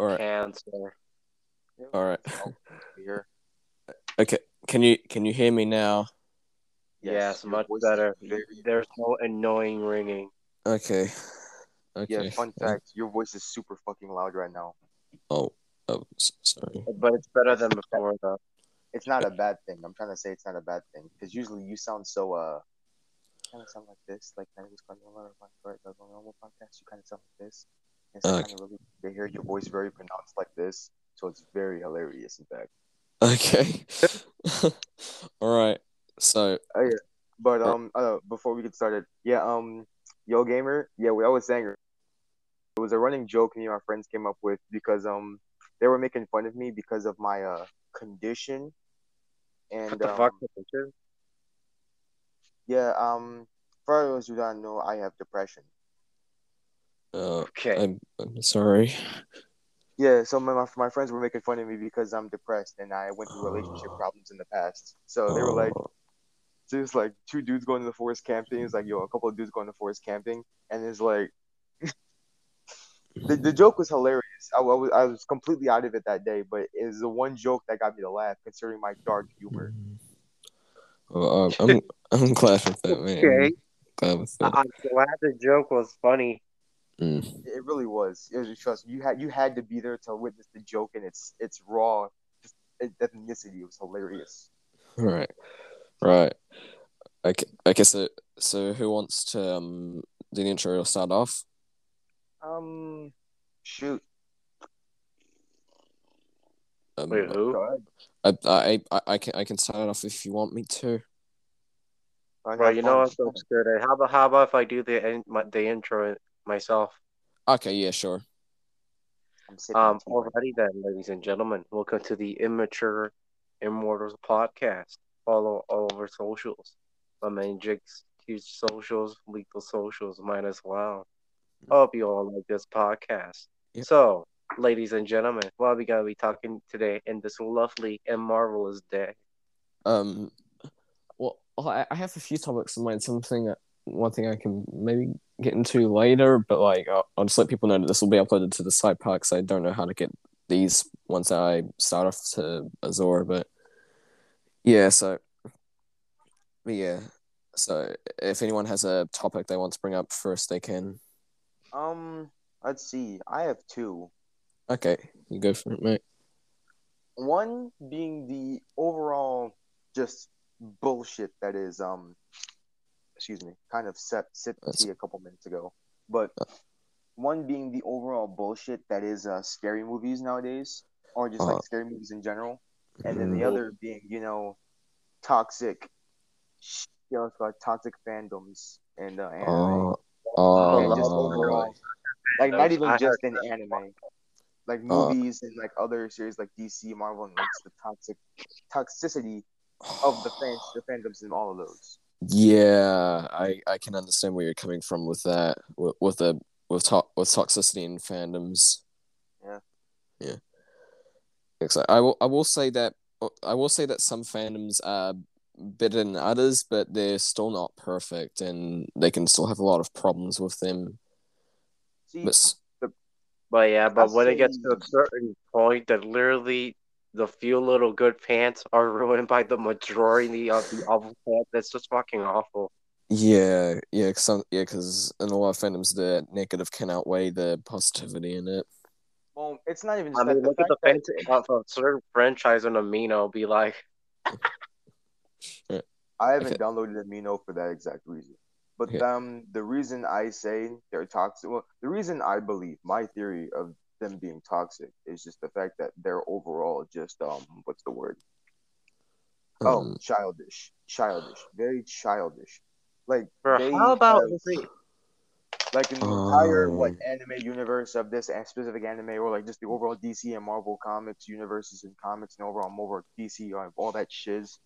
All right. Cancer. All right. Okay. Can you can you hear me now? Yes, your much better. very- There's no annoying ringing. Okay. Okay. Yeah, fun fact, your voice is super fucking loud right now. Oh, oh, sorry. But it's better than before, though. It's not a bad thing. I'm trying to say it's not a bad thing because usually you sound so uh, kind of sound like this, like kind of was going on my right, like on normal podcast. You kind of sound like this. So Okay. kind of really, they hear your voice very pronounced like this, so it's very hilarious. In fact, Okay. All right. So, but Uh, um, uh, before we get started, yeah, um, Yo Gamer, yeah, we always saying it was a running joke me and my friends came up with because um, they were making fun of me because of my uh condition, and What the um, fuck? Yeah, um, for those who don't know, I have depression. Uh, Okay. I'm I'm sorry. Yeah, so my, my my friends were making fun of me because I'm depressed and I went through relationship problems in the past. So they were like, Oh, just like two dudes going to the forest camping. It's like, yo, a couple of dudes going to forest camping, and it's like, the the joke was hilarious. I, I was I was completely out of it that day, but it was the one joke that got me to laugh, considering my dark humor. mm. Well, I'm, I'm I'm glad with that, man. Okay. Glad with that. I'm glad the joke was funny. Mm. It really was. It was trust me, you had you had to be there to witness the joke and its its raw just ethnicity. It was hilarious. All right. Right. Okay. Okay. So, so who wants to um do the intro or start off? Um, shoot. Um, Wait, who? Go ahead. I, I, I, I can, I can start off if you want me to. I Well, have you know fun. what? I'm scared. of- How about how about if I do the in, my, the intro myself? Okay. Yeah. Sure. Um, on alrighty then, ladies and gentlemen, welcome to the Immature Immortals podcast. Follow all of our socials. My main jigs, huge socials, lethal socials, mine as well. Hope you all like this podcast. Yep. So, ladies and gentlemen, what are we gonna be talking today in this lovely and marvelous day? Um. Well, I, I have a few topics in mind. Something, that- one thing I can maybe get into later, but like I'll, I'll just let people know that this will be uploaded to the side So I don't know how to get these once that I start off to Azur, but yeah. So, but yeah. So if anyone has a topic they want to bring up first, they can. Um, let's see. I have two. Okay, you go for it, mate. One being the overall just bullshit that is um, excuse me, kind of set set the tea a couple minutes ago. But one being the overall bullshit that is uh scary movies nowadays, or just Uh, like scary movies in general, and then the Mhm. other being you know, toxic, you know, it's called toxic fandoms and uh, anime. Oh, and just oh, overall, like not even just in anime, like Uh. movies and like other series like DC, Marvel, and like the toxic toxicity of the fans, the fandoms in all of those. Yeah, I I can understand where you're coming from with that with, with the with to- with toxicity in fandoms. Yeah. Yeah. Exactly. I will I will say that I will say that some fandoms are better than others, but they're still not perfect, and they can still have a lot of problems with them. See, But But yeah, but I'll when it gets to a certain point that literally the few little good fans are ruined by the majority of the awful fans, that's just fucking awful. yeah, yeah, cause some, yeah, because in a lot of fandoms, the negative can outweigh the positivity in it. well, it's not even. I mean, that, the look at the fact fans of a certain franchise in Amino be like, I haven't Okay. downloaded Amino for that exact reason. But Okay. um, the reason I say they're toxic, well, the reason I believe my theory of them being toxic is just the fact that they're overall just um, what's the word? Oh, Um, childish, childish, very childish. Like, bro, they how about have- like in the entire what Um. anime universe of this specific anime, or like just the overall DC and Marvel comics universes and comics and overall Marvel DC or all that shiz.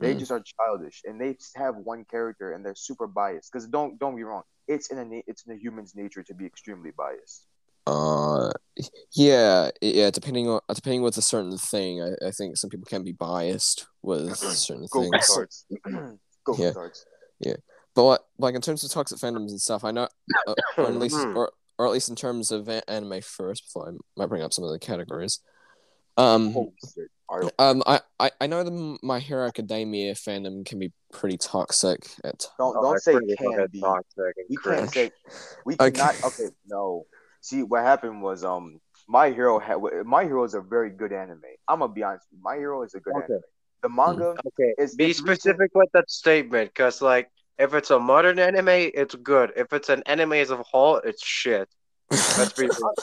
They Mm. just are childish, and they just have one character, and they're super biased. Because don't don't be wrong, it's in a it's in a human's nature to be extremely biased. Uh, yeah, yeah. Depending on depending with a certain thing, I, I think some people can be biased with certain Go things. cards, go Yeah. cards. But like, like in terms of toxic fandoms and stuff, I know uh, or at least Hmm. or or at least in terms of anime first, before I might bring up some of the categories. Um, Oh, shit. All right. um, I, I, I know the My Hero Academia fandom can be pretty toxic at Don't don't that's say pretty can fucking be. toxic We can't say we Okay. Okay, no. See, what happened was um, My Hero had My Hero is a very good anime. I'm gonna be honest. with you. My Hero is a good Okay. anime. The manga Okay, is be it's recent- specific with that statement, because like if it's a modern anime, it's good. If it's an anime as a whole, it's shit. Let's be real.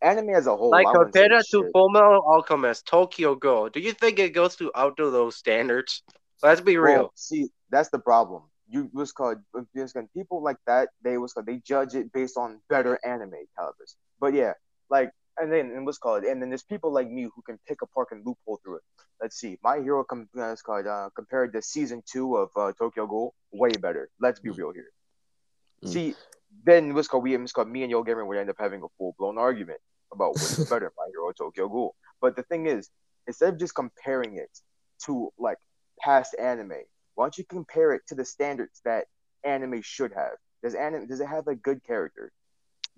Anime as a whole. like I wouldn't compare say that to shit. Full Alchemist, Tokyo Ghoul. Do you think it goes to out to those standards? Let's be real. See, that's the problem. You was called people like that. They was called they judge it based on better anime calibers. But yeah, like and then and what's called and then there's people like me who can pick apart and loophole through it. Let's see, My Hero com- uh, called uh, compared to season two of uh, Tokyo Ghoul, way better. Let's be real here. Mm. See, then what's called we what's called me and Yo Gamer would end up having a full blown argument about is better, My Hero Tokyo Ghoul. But the thing is, instead of just comparing it to like past anime, why don't you compare it to the standards that anime should have? Does anime does it have a good character?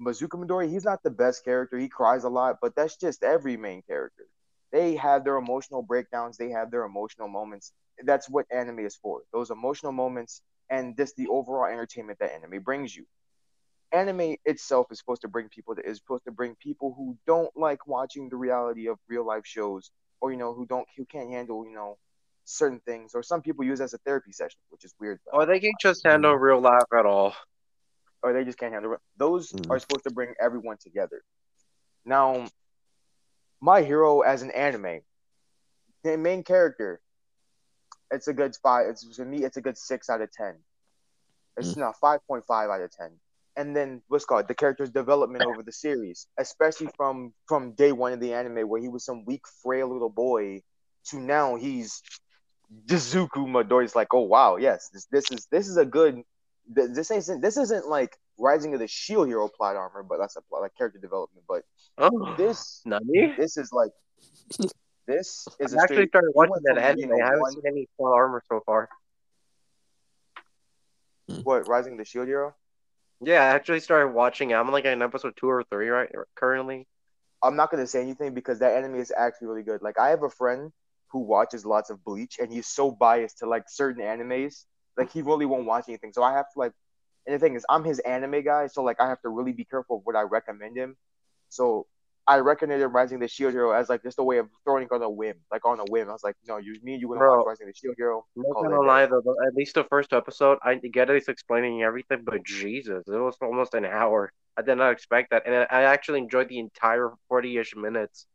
Mazuka Midori, he's not the best character. He cries a lot, but that's just every main character. They have their emotional breakdowns. They have their emotional moments. That's what anime is for. Those emotional moments and just the overall entertainment that anime brings you. Anime itself is supposed to bring people to is supposed to bring people who don't like watching the reality of real life shows, or you know who don't who can't handle you know certain things, or some people use it as a therapy session, which is weird. but I Or they can why. just handle real life at all. or they just can't handle it. Those Mm. are supposed to bring everyone together. Now, My Hero as an anime, the main character, it's a good five. It's to me, it's a good six out of ten. It's not five point five out of ten. And then what's called the character's development over the series, especially from from day one of the anime, where he was some weak, frail little boy, to now he's Jizuku Midori. It's like, oh wow, yes, this this is this is a good. This isn't this isn't like Rising of the Shield Hero plot armor, but that's a plot, like character development. But Oh, this Nani? this is like this is I a actually straight. started watching that anime. I haven't one- seen any full armor so far. Hmm. What Rising of the Shield Hero? Yeah, I actually started watching. it. I'm like in episode two or three right currently. I'm not gonna say anything because that anime is actually really good. Like I have a friend who watches lots of Bleach and he's so biased to like certain animes, like he really won't watch anything. So I have to like and the thing is I'm his anime guy, so like I have to really be careful of what I recommend him. So I recommended Rising the Shield Hero as like just a way of throwing it on a whim. Like on a whim. I was like, no, you mean you gonna Bro. watch Rising the Shield Hero. Not gonna lie though, at least the first episode, I get it, it's explaining everything, but Jesus, it was almost an hour. I did not expect that, and I actually enjoyed the entire forty-ish minutes.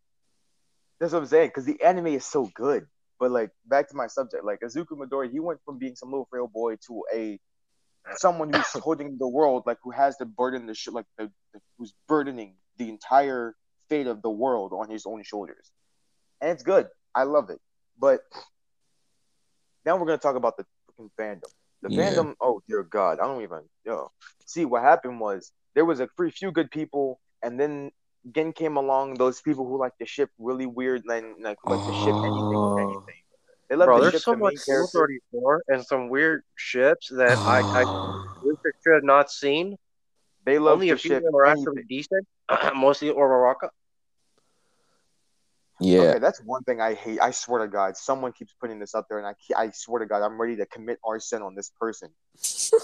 That's what I'm saying, because the anime is so good. But like back to my subject, like Azuka Midori, he went from being some little frail boy to a someone who's holding the world, like who has the burden, the sh- like the, the who's burdening the entire fate of the world on his own shoulders, and it's good. I love it. But now we're gonna talk about the fucking fandom. The Yeah. fandom. Oh dear God, I don't even. Yo, see what happened was there was a few good people, and then again came along those people who like to ship really weird and like who like to ship anything with Oh. anything. They love Bro, to there's ship so the much Rule 34 and some weird ships that I, I wish I should have not seen. They love Only to a few ship of them are actually decent, mostly Uraraka. Yeah. Okay, that's one thing I hate. I swear to God, someone keeps putting this up there, and I I swear to God, I'm ready to commit arson on this person,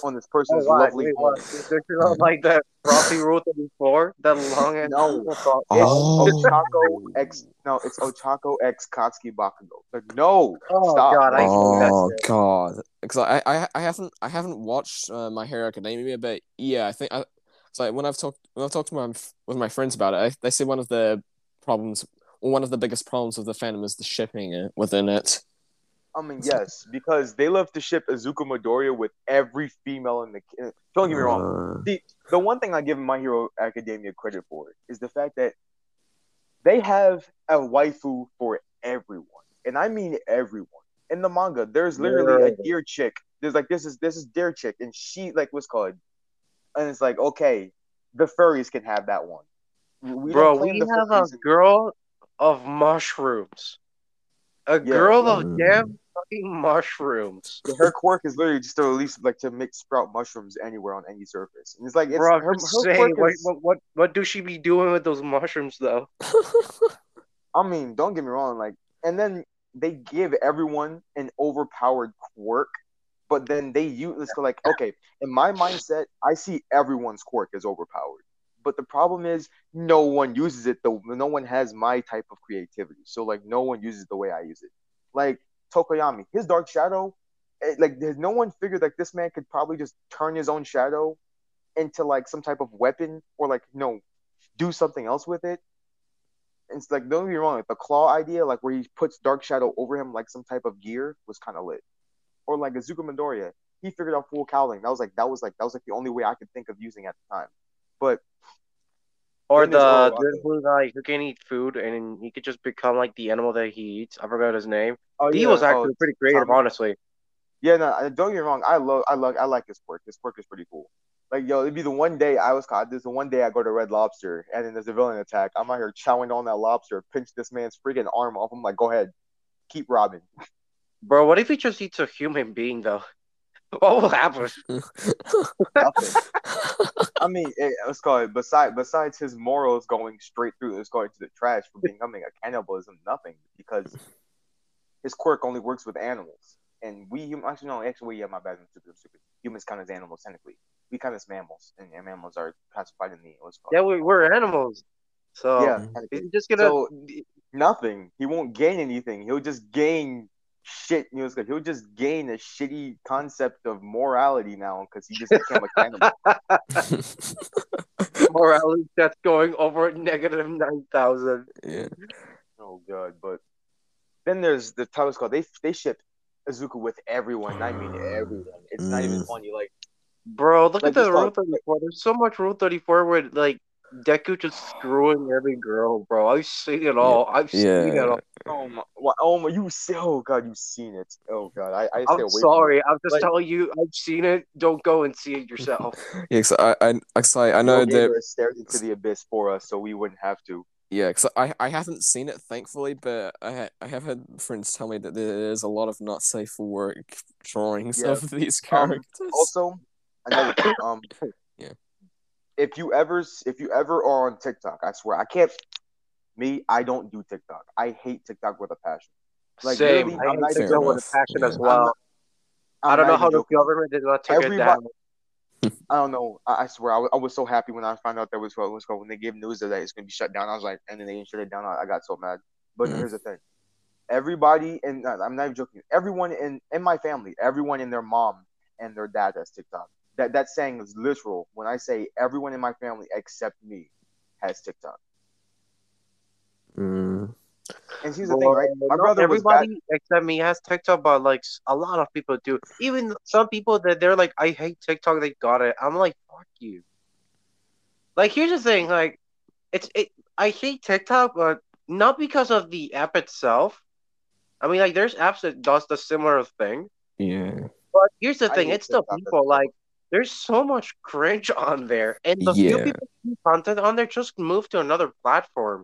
on this Oh, person's what? lovely Wait, home. what? Don't like that Frothy Rule 34? That long ass No. It's Oh. Ochako X. No, it's Ochako X Katsuki Bakugo. Like, no, Oh, stop. God, I Oh god, because I, I I haven't I haven't watched uh, My Hero Academia, but yeah, I think I, it's like when I've talked when I've talked to my with my friends about it, I, they say one of the problems, or one of the biggest problems of the fandom is the shipping it within it. I mean, yes, because they love to ship Azuka Midoriya with every female in the. ki- Don't get me wrong. Uh, the one thing I give My Hero Academia credit for is the fact that they have a waifu for everyone, and I mean everyone. In the manga, there's literally a deer chick. There's like this is this is deer chick, and she like what's called, and it's like okay, the furries can have that one. We Bro, we have a girl of mushrooms. A girl of Mm. damn fucking mushrooms. Her quirk is literally just to release like to make sprout mushrooms anywhere on any surface. And it's like it's Bro, her, her saying, quirk what, is- what, what, what do she be doing with those mushrooms though? I mean, don't get me wrong, like, and then they give everyone an overpowered quirk, but then they use it's like, okay, in my mindset, I see everyone's quirk as overpowered. But the problem is, no one uses it. though. no one has my type of creativity. So like, no one uses the way I use it. Like Tokoyami, his Dark Shadow, eh, like, there's no one figured like this man could probably just turn his own shadow into like some type of weapon or like, no, do something else with it And it's like don't get me wrong, like the claw idea, like where he puts Dark Shadow over him like some type of gear, was kind of lit. Or like Azuka Midoriya, he figured out full cowling. That was like that was like that was like the only way I could think of using at the time. Or the dude Ake. who can eat food and he could just become like the animal that he eats. I forgot his name. oh, he yeah, was oh, actually pretty creative, Tommy. honestly. yeah, no, don't get me wrong. I love, I love, I like his quirk. His quirk is pretty cool. Like yo, it'd be the one day I was caught. This the one day I go to Red Lobster and then there's a villain attack. I'm out here chowing on that lobster, pinch this man's freaking arm off. I'm like, go ahead, keep robbing. Bro, what if he just eats a human being though? What will happen? Nothing. I mean, it, let's call it. Besides, besides his morals going straight through, let's going to the trash for becoming a cannibalism. Nothing because his quirk only works with animals, and we hum- actually no, actually yeah, my bad, I'm stupid, I'm stupid. Humans count as animals technically. We count as mammals, and, and mammals are classified in the what's called. Yeah, we, we're animals. So yeah, he's just gonna So nothing. He won't gain anything. He'll just gain shit. You know, like he'll just gain a shitty concept of morality now because he just became a cannibal. morality that's going over negative nine thousand. yeah. Oh god, but then there's the title's called they they ship Azuka with everyone. I mean everyone. It's not even Mm. funny. Like Bro, look Like, at the Rule 34. There's so much Rule 34 where like Deku just screwing every girl, bro. I've seen it all. I've seen it all. Oh my, oh my, you see, oh god, you've seen it. Oh god, I I I'm away. sorry. I'm just Like- telling you, I've seen it. Don't go and see it yourself. Yeah, cause I, I, cause I, I know it. that. Stared into the abyss for us, so we wouldn't have to. Yeah, cause I, I haven't seen it thankfully, but I, ha- I have had friends tell me that there's a lot of not safe for work drawings Yeah. of these Um, characters. Also, another um. If you ever, if you ever are on TikTok, I swear I can't. Me, I don't do TikTok. I hate TikTok with a passion. Like, Same. literally, I I'm hate not even TikTok with a passion Yeah. as well. I'm I don't know how even the government did not take it down. I don't know. I, I swear, I was so happy when I found out that was what was called when they gave news that it's going to be shut down. I was like, and then they didn't shut it down. I, I got so mad. But Mhm. here's the thing: everybody, and I'm not even joking. Everyone in in my family, everyone in their mom and their dad has TikTok. That that saying is literal. When I say everyone in my family except me has TikTok. Mm. And here's the thing, right? My Not brother was bad. everybody except me has TikTok, but like a lot of people do. Even some people that they're like, I hate TikTok, they got it. I'm like, fuck you. Like here's the thing, like it's it. I hate TikTok, but not because of the app itself. I mean, like there's apps that does the similar thing, Yeah. but here's the thing, it's the people. Like there's so much cringe on there, and the few people who do content on there just move to another platform.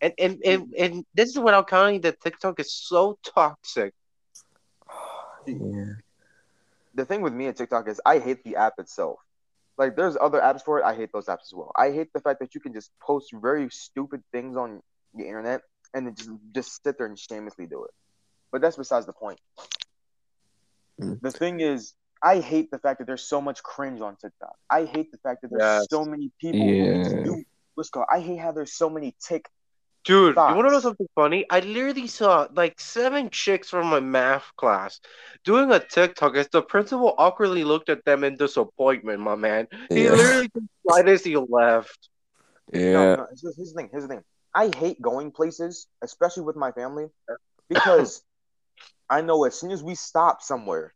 And and, and and this is without counting that TikTok is so toxic. Yeah. the thing with me and TikTok is I hate the app itself. Like there's other apps for it. I hate those apps as well. I hate the fact that you can just post very stupid things on the internet and then just just sit there and shamelessly do it. But that's besides the point. Mm. The thing is, I hate the fact that there's so much cringe on TikTok. I hate the fact that there's Yes. so many people who do what's called. I hate how there's so many tick. Dude, you want to know something funny? I literally saw like seven chicks from my math class doing a TikTok as the principal awkwardly looked at them in disappointment, my man. He Yeah. literally just right as he left. Yeah. no. Here's, here's the thing. Here's the thing. I hate going places, especially with my family, because I know as soon as we stop somewhere,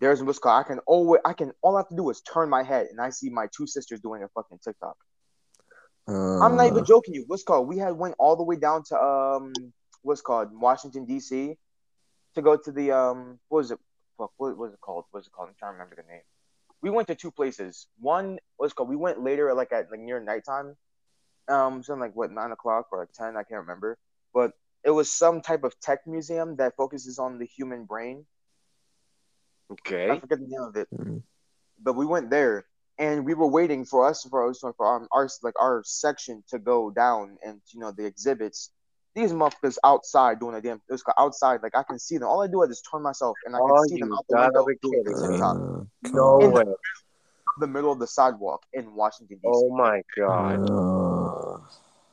there's what's called. I can always, I can. All I have to do is turn my head, and I see my two sisters doing a fucking TikTok. I'm not even Uh, joking you. What's called? We had went all the way down to um, what's called Washington D.C. to go to the um, what was it? Fuck, what was it called? What's it called? I'm trying to remember the name. We went to two places. One was called. We went later, like at like near nighttime, um, something like what nine o'clock or like ten. I can't remember. But it was some type of tech museum that focuses on the human brain. I forget the name of it, Mm. but we went there and we were waiting for us for us for our, our like our section to go down and you know the exhibits. These motherfuckers outside doing a damn. It was outside, like I can see them. All I do is turn myself and I can Oh, see them out the window doing the. TikTok. Uh, No In way. the middle of the sidewalk in Washington D.C. Oh my god. uh,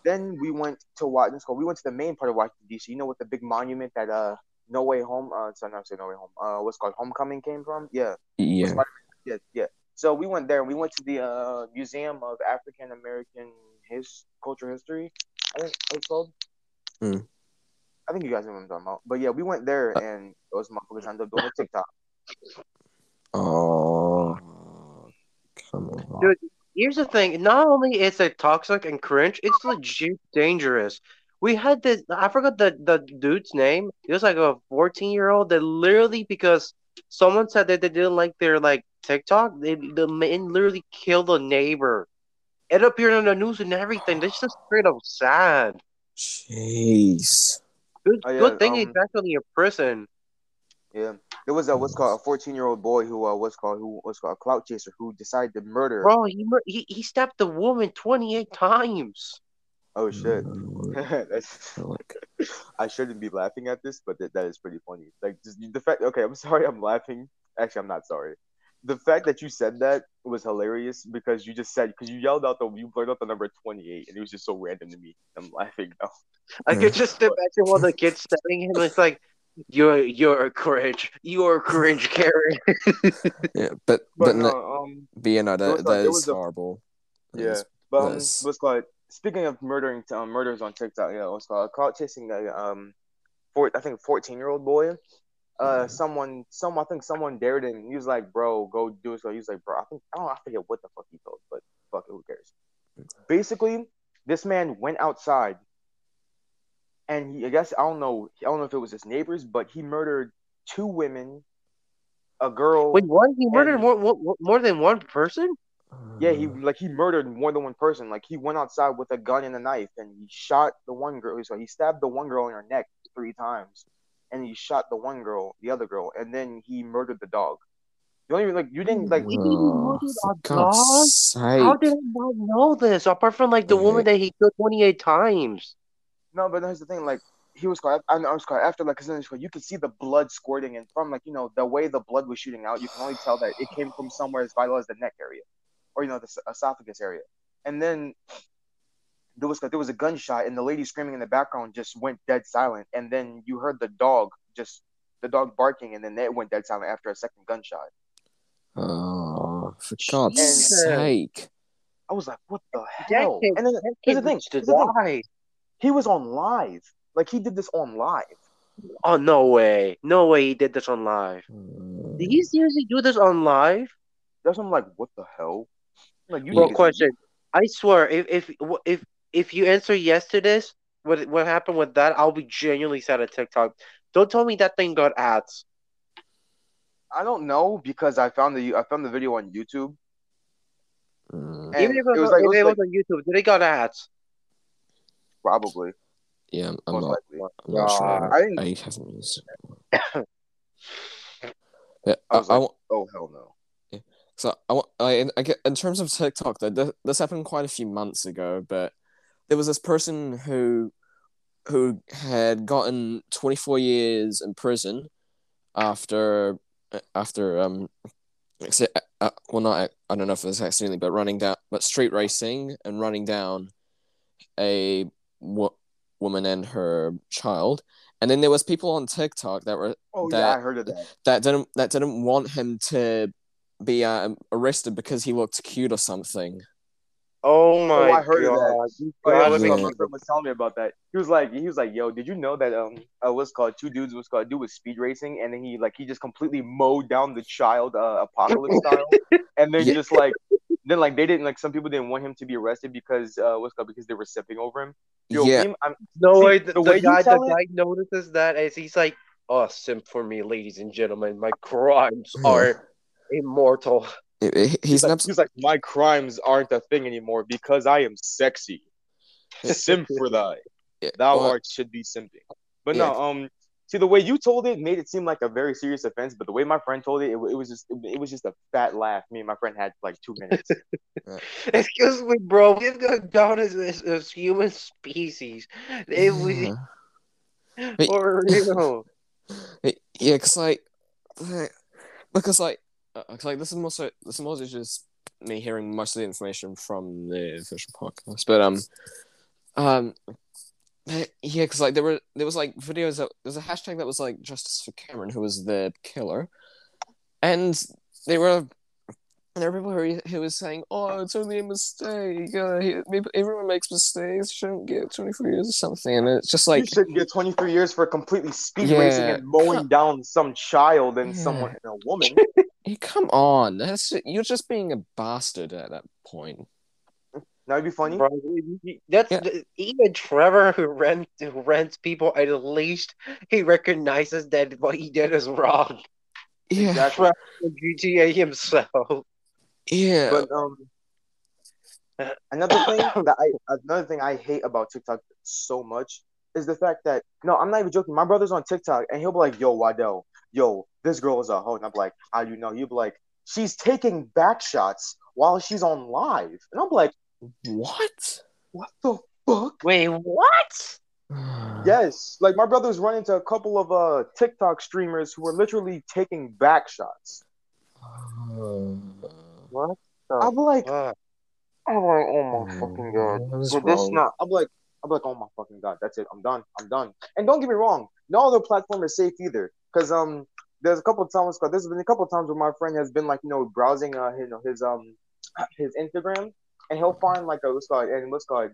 Then we went to Washington We went to the main part of Washington D.C. You know what the big monument that uh No Way Home uh sorry not say No Way Home uh what's called Homecoming came from? Yeah, yeah. yeah, yeah. So we went there. We went to the uh Museum of African American His Culture History. I think it's called. Hmm. I think you guys know what I'm talking about. But yeah, we went there Uh, and those motherfuckers ended up doing a TikTok. Oh, come on. Dude, Here's the thing. Not only is it toxic and cringe, it's legit dangerous. We had this. I forgot the the dude's name. He was like a 14 year old that literally because someone said that they didn't like their like TikTok, they the man literally killed a neighbor. It appeared on the news and everything. This just straight up sad. Jeez. Good, Oh, yeah, good thing he's um, actually in prison. Yeah, there was a what's called a 14 year old boy who uh, what's called who was called a clout chaser who decided to murder. Bro, he he he stabbed the woman 28 times. Oh shit. That's, like, I shouldn't be laughing at this, but that, that is pretty funny. Like just the fact. Okay, I'm sorry. I'm laughing. Actually, I'm not sorry. The fact that you said that was hilarious because you just said because you yelled out the you blurted out the number 28 and it was just so random to me. I'm laughing now. I could just imagine one of the kids stabbing him. It's like, you're you're a cringe. You're a cringe, Karen. yeah, but But but no, no, um, but yeah, no, that, a- that there is was a- horrible. Yeah. is- But um, Yes. what's called speaking of murdering um, murders on TikTok, yeah, what's called caught chasing a um, four, I think fourteen year old boy. Uh, Mhm. someone, some I think someone dared him. He was like, "Bro, go do it." So he was like, "Bro, I think I don't, I forget what the fuck he told, but fuck it, who cares?" Basically, this man went outside, and he, I guess I don't know, I don't know if it was his neighbors, but he murdered two women, a girl. Wait, what? He murdered And- more, more more than one person? Yeah, he Uh, like he murdered more than one person. Like he went outside with a gun and a knife, and he shot the one girl. So he stabbed the one girl in her neck three times, and he shot the one girl, the other girl, and then he murdered the dog. You don't even like you didn't like. He didn't oh, a dog? sake. How did I not know this? Apart from like the woman that he killed 28 times. No, but here's the thing. Like he was caught. I, I was caught after like because you could see the blood squirting, and from like you know the way the blood was shooting out, you can only tell that it came from somewhere as vital as the neck area, or you know the esophagus area. And then there was there was a gunshot, and the lady screaming in the background just went dead silent. And then you heard the dog just the dog barking, and then it went dead silent after a second gunshot. Oh, for God's Jesus. sake. I was like, what the hell? kid, And then that here's the thing. Here's the thing. He was on live. Like he did this on live. Oh no way! No way he did this on live. Uh, Did he seriously do this on live? That's when I'm like, what the hell? Like you Bro, niggas- question. I swear, if if if if you answer yes to this, what what happened with that? I'll be genuinely sad at TikTok. Don't tell me that thing got ads. I don't know because I found the I found the video on YouTube. uh, And Even if it it was, was like- if it was it like- on YouTube, did it got ads? Probably, yeah, I'm most not. I'm not sure. I I haven't used it. yeah, I I, was I like- want- Oh hell no. So I, I, in- I get in terms of TikTok, though, th- this happened quite a few months ago. But there was this person who who had gotten 24 years in prison after after um acci- uh, well not I don't know if it was accidentally, but running down but street racing and running down a wo- woman and her child. And then there was people on TikTok that were Oh yeah, I heard of that. that didn't that didn't want him to be um, arrested because he looked cute or something. Oh my I heard of that. god! You Oh, yeah, gotta what's be called, Yeah. my friend was telling me about that. He was like, he was like, yo, did you know that um, uh, what's called two dudes was called do was speed racing, and then he like he just completely mowed down the child uh, apocalypse style, and then Yeah. just like then like they didn't like some people didn't want him to be arrested because uh, what's called because they were sipping over him. Yo, yeah, him- I'm, No See, way. The, the the way you guy, the tell it- guy notices that as he's like, "Oh, simp for me, ladies and gentlemen. My crimes are immortal." It- it- he's, he's like, abs- he's like my crimes aren't a thing anymore because I am sexy. Sim for thy. Yeah, thou well, art should be simping. But Yeah. no, um, see the way you told it made it seem like a very serious offense, but the way my friend told it, it, it was just it, it was just a fat laugh. Me and my friend had like two minutes. Excuse me, bro. We've gone down as, as, as human species. If we, yeah. Wait. for real. Yeah, cause like, like- because like, uh, 'cause, like this is mostly this is mostly just me hearing most of the information from the official podcast, but um, um, yeah, because like there were there was like videos that there was a hashtag that was like justice for Cameron, who was the killer, and they were. And there were people who, who was saying, "Oh, it's only a mistake. Uh, he, maybe everyone makes mistakes. Shouldn't get twenty four years or something." And it's just like, you should get 23 years for completely speed racing and mowing down some child and Yeah. someone and a woman. Hey, come on. That's you're just being a bastard at that point. That'd be funny. Bro, that's Yeah. even Trevor who rent who rents people. At least he recognizes that what he did is wrong. Yeah, Exactly. Trevor GTA himself. Yeah. But um, another thing that I another thing I hate about TikTok so much is the fact that no, I'm not even joking. My brother's on TikTok and he'll be like, "Yo, Waddell, yo, this girl is a hoe," and I'm like, "How do you know?" He'll be like, "She's taking back shots while she's on live," and I'm like, what? "What the fuck?" Wait, what? Yes, like my brother's run into a couple of uh TikTok streamers who are literally taking back shots. What? I'm like, Fuck. I'm like, oh my fucking god. What's But this wrong? not. I'm like, I'm like, oh my fucking god, that's it. I'm done. I'm done. And don't get me wrong, no other platform is safe either. Cause um, there's a couple of times. Cause there's been a couple of times where my friend has been like, you know, browsing uh, you know, his um, his Instagram, and he'll find like a what's called and what's called.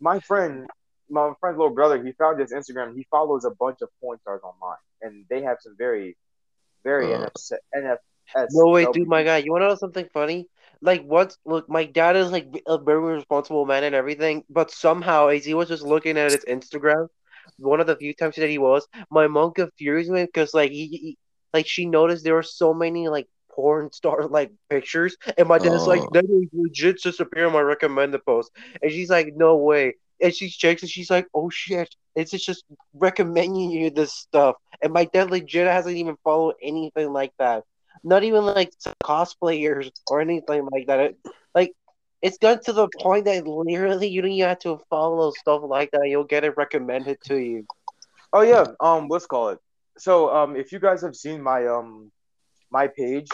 My friend, my friend's little brother, he found his Instagram. He follows a bunch of porn stars online, and they have some very, very Uh. NF, NFS. No way, dude, my guy. You want to know something funny? Like once, look, my dad is like a very responsible man and everything, but somehow as he was just looking at his Instagram, one of the few times that he was, my mom confused me because like he, he, like she noticed there were so many like porn star like pictures, and my dad's like Oh. that is legit just appear on my recommended post, and she's like, no way. And she checks and she's like, "Oh shit! It's just- just recommending you this stuff." And my dad legit hasn't even followed anything like that not even like cosplayers or anything like that. It, like it's got to the point that literally you don't even have to follow stuff like that. You'll get it recommended to you. Oh yeah, um, let's call it. So, um, if you guys have seen my um, my page,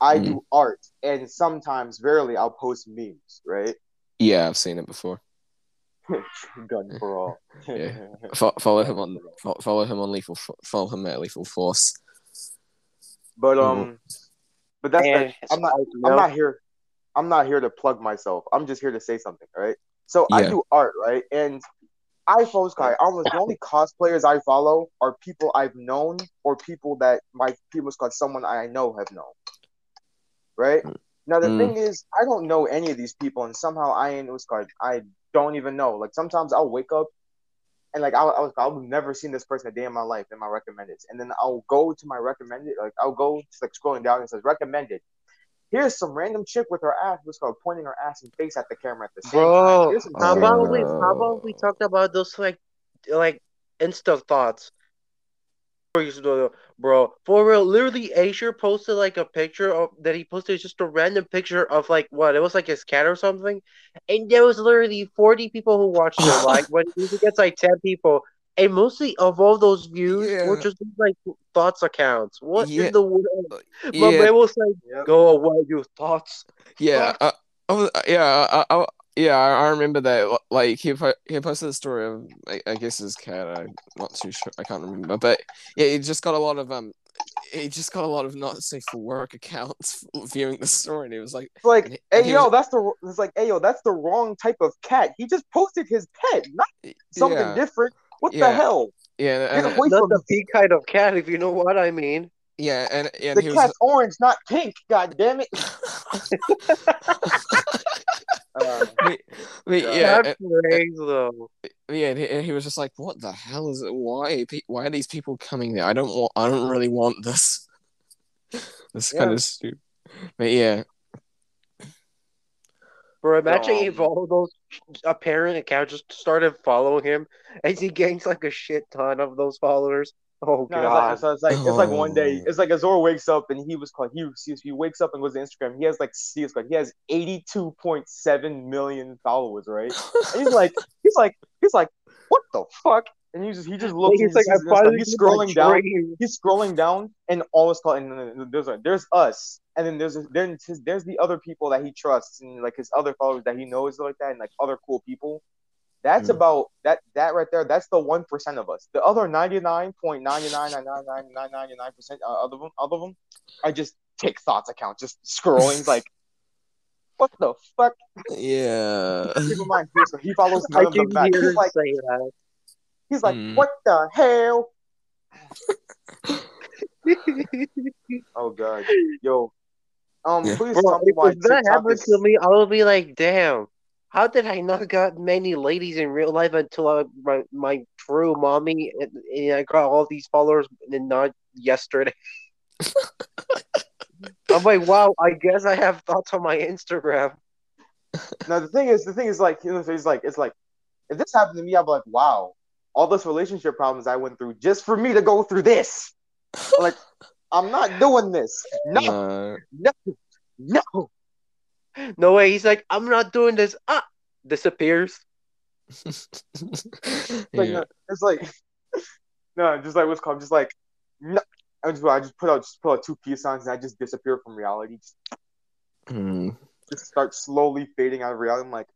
I do art, and sometimes, rarely, I'll post memes. Right? Yeah, I've seen it before. Gun for all. Yeah. Fo- follow him on fo- follow him on lethal Fo- follow him at lethal force. But um, but that's And the, I'm not. side I'm not here. I'm not here to plug myself. I'm just here to say something. Right? So I do art, right? And I follow Sky. Almost the only cosplayers I follow are people I've known or people that my people's called someone I know have known. Right? Now the Mm. thing is, I don't know any of these people, and somehow I ain't what's called I don't even know. Like sometimes I'll wake up and like I'll, I'll I've never seen this person a day in my life in my recommended, and then I'll go to my recommended, like I'll go to, like scrolling down and it says recommended. Here's some random chick with her ass what's called pointing her ass and face at the camera at the same time. bro. Here's some How about we? How about we talk about those like, like insta thoughts? Bro, for real, literally, Azur posted like a picture of that he posted just a random picture of like what it was like his cat or something, and there was literally forty people who watched it. Like when it usually gets like ten people, and mostly of all those views were Yeah. just like thoughts accounts. What Yeah. in the world? Uh, My Yeah, man was like, Yep. "Go away, your thoughts." yeah, I, I was, yeah, I, I, yeah. I I remember that. Like he po- he posted the story of I, I guess his cat. I'm not too sure. I can't remember, but yeah, he just got a lot of um. He just got a lot of not safe for work accounts viewing the story, and he was like, like, And he- hey he yo, was- that's the it's like, hey yo, that's the wrong type of cat. He just posted his pet, not something yeah, different. What the hell? yeah, Get and, away Not the pig kind of cat, if you know what I mean. yeah, and and the he was cat's orange, not pink. God damn it. Uh, But- but Yeah. yeah, That's crazy though. yeah, and he, and he was just like, "What the hell is it? Why? Why are these people coming there? I don't want. I don't really want this. This kind of stupid." But yeah, Bro, imagine Um, if all those apparent accounts just started following him and he gains like a shit ton of those followers. Oh No, god. it's like, so it's like it's like one day. Oh. It's like Azur wakes up and he was called. He he, he wakes up and goes to Instagram. He has like he has, he has eighty two point seven million followers, right? And he's like he's like he's like what the fuck? And he just he just looks. He's and like, he I finally he's did my scrolling down. dream. He's scrolling down, and all is called. And there's like, there's us, and then there's then there's the other people that he trusts, and like his other followers that he knows like that, and like other cool people. That's Mm. about that that right there. That's the one percent of us. The other ninety nine point ninety nine nine nine nine nine ninety nine percent of them, other them, are just take thoughts accounts, just scrolling like, what the fuck? Yeah. Keep in mind, he- he follows I none of them back. He's like, say that. he's like, Mm. what the hell? Oh god, yo, um, Yeah. please Bro, tell me why if that happens is. to me, I will be like, damn, how did I not got many ladies in real life until I, my, my true mommy and, and I got all these followers and not yesterday? I'm like, wow, I guess I have thoughts on my Instagram. Now the thing is, the thing is like, you know, it's like, it's like, if this happened to me, I'd be like, wow, all those relationship problems I went through just for me to go through this. Like, I'm not doing this. No, No. no, no. No way, he's like, I'm not doing this. Ah, disappears. Like, yeah. no, it's like, no, just like what's called, just like, no. I just, I just put out, just put out two peace signs, and I just disappear from reality. Just, Mm. just start slowly fading out of reality. I'm like,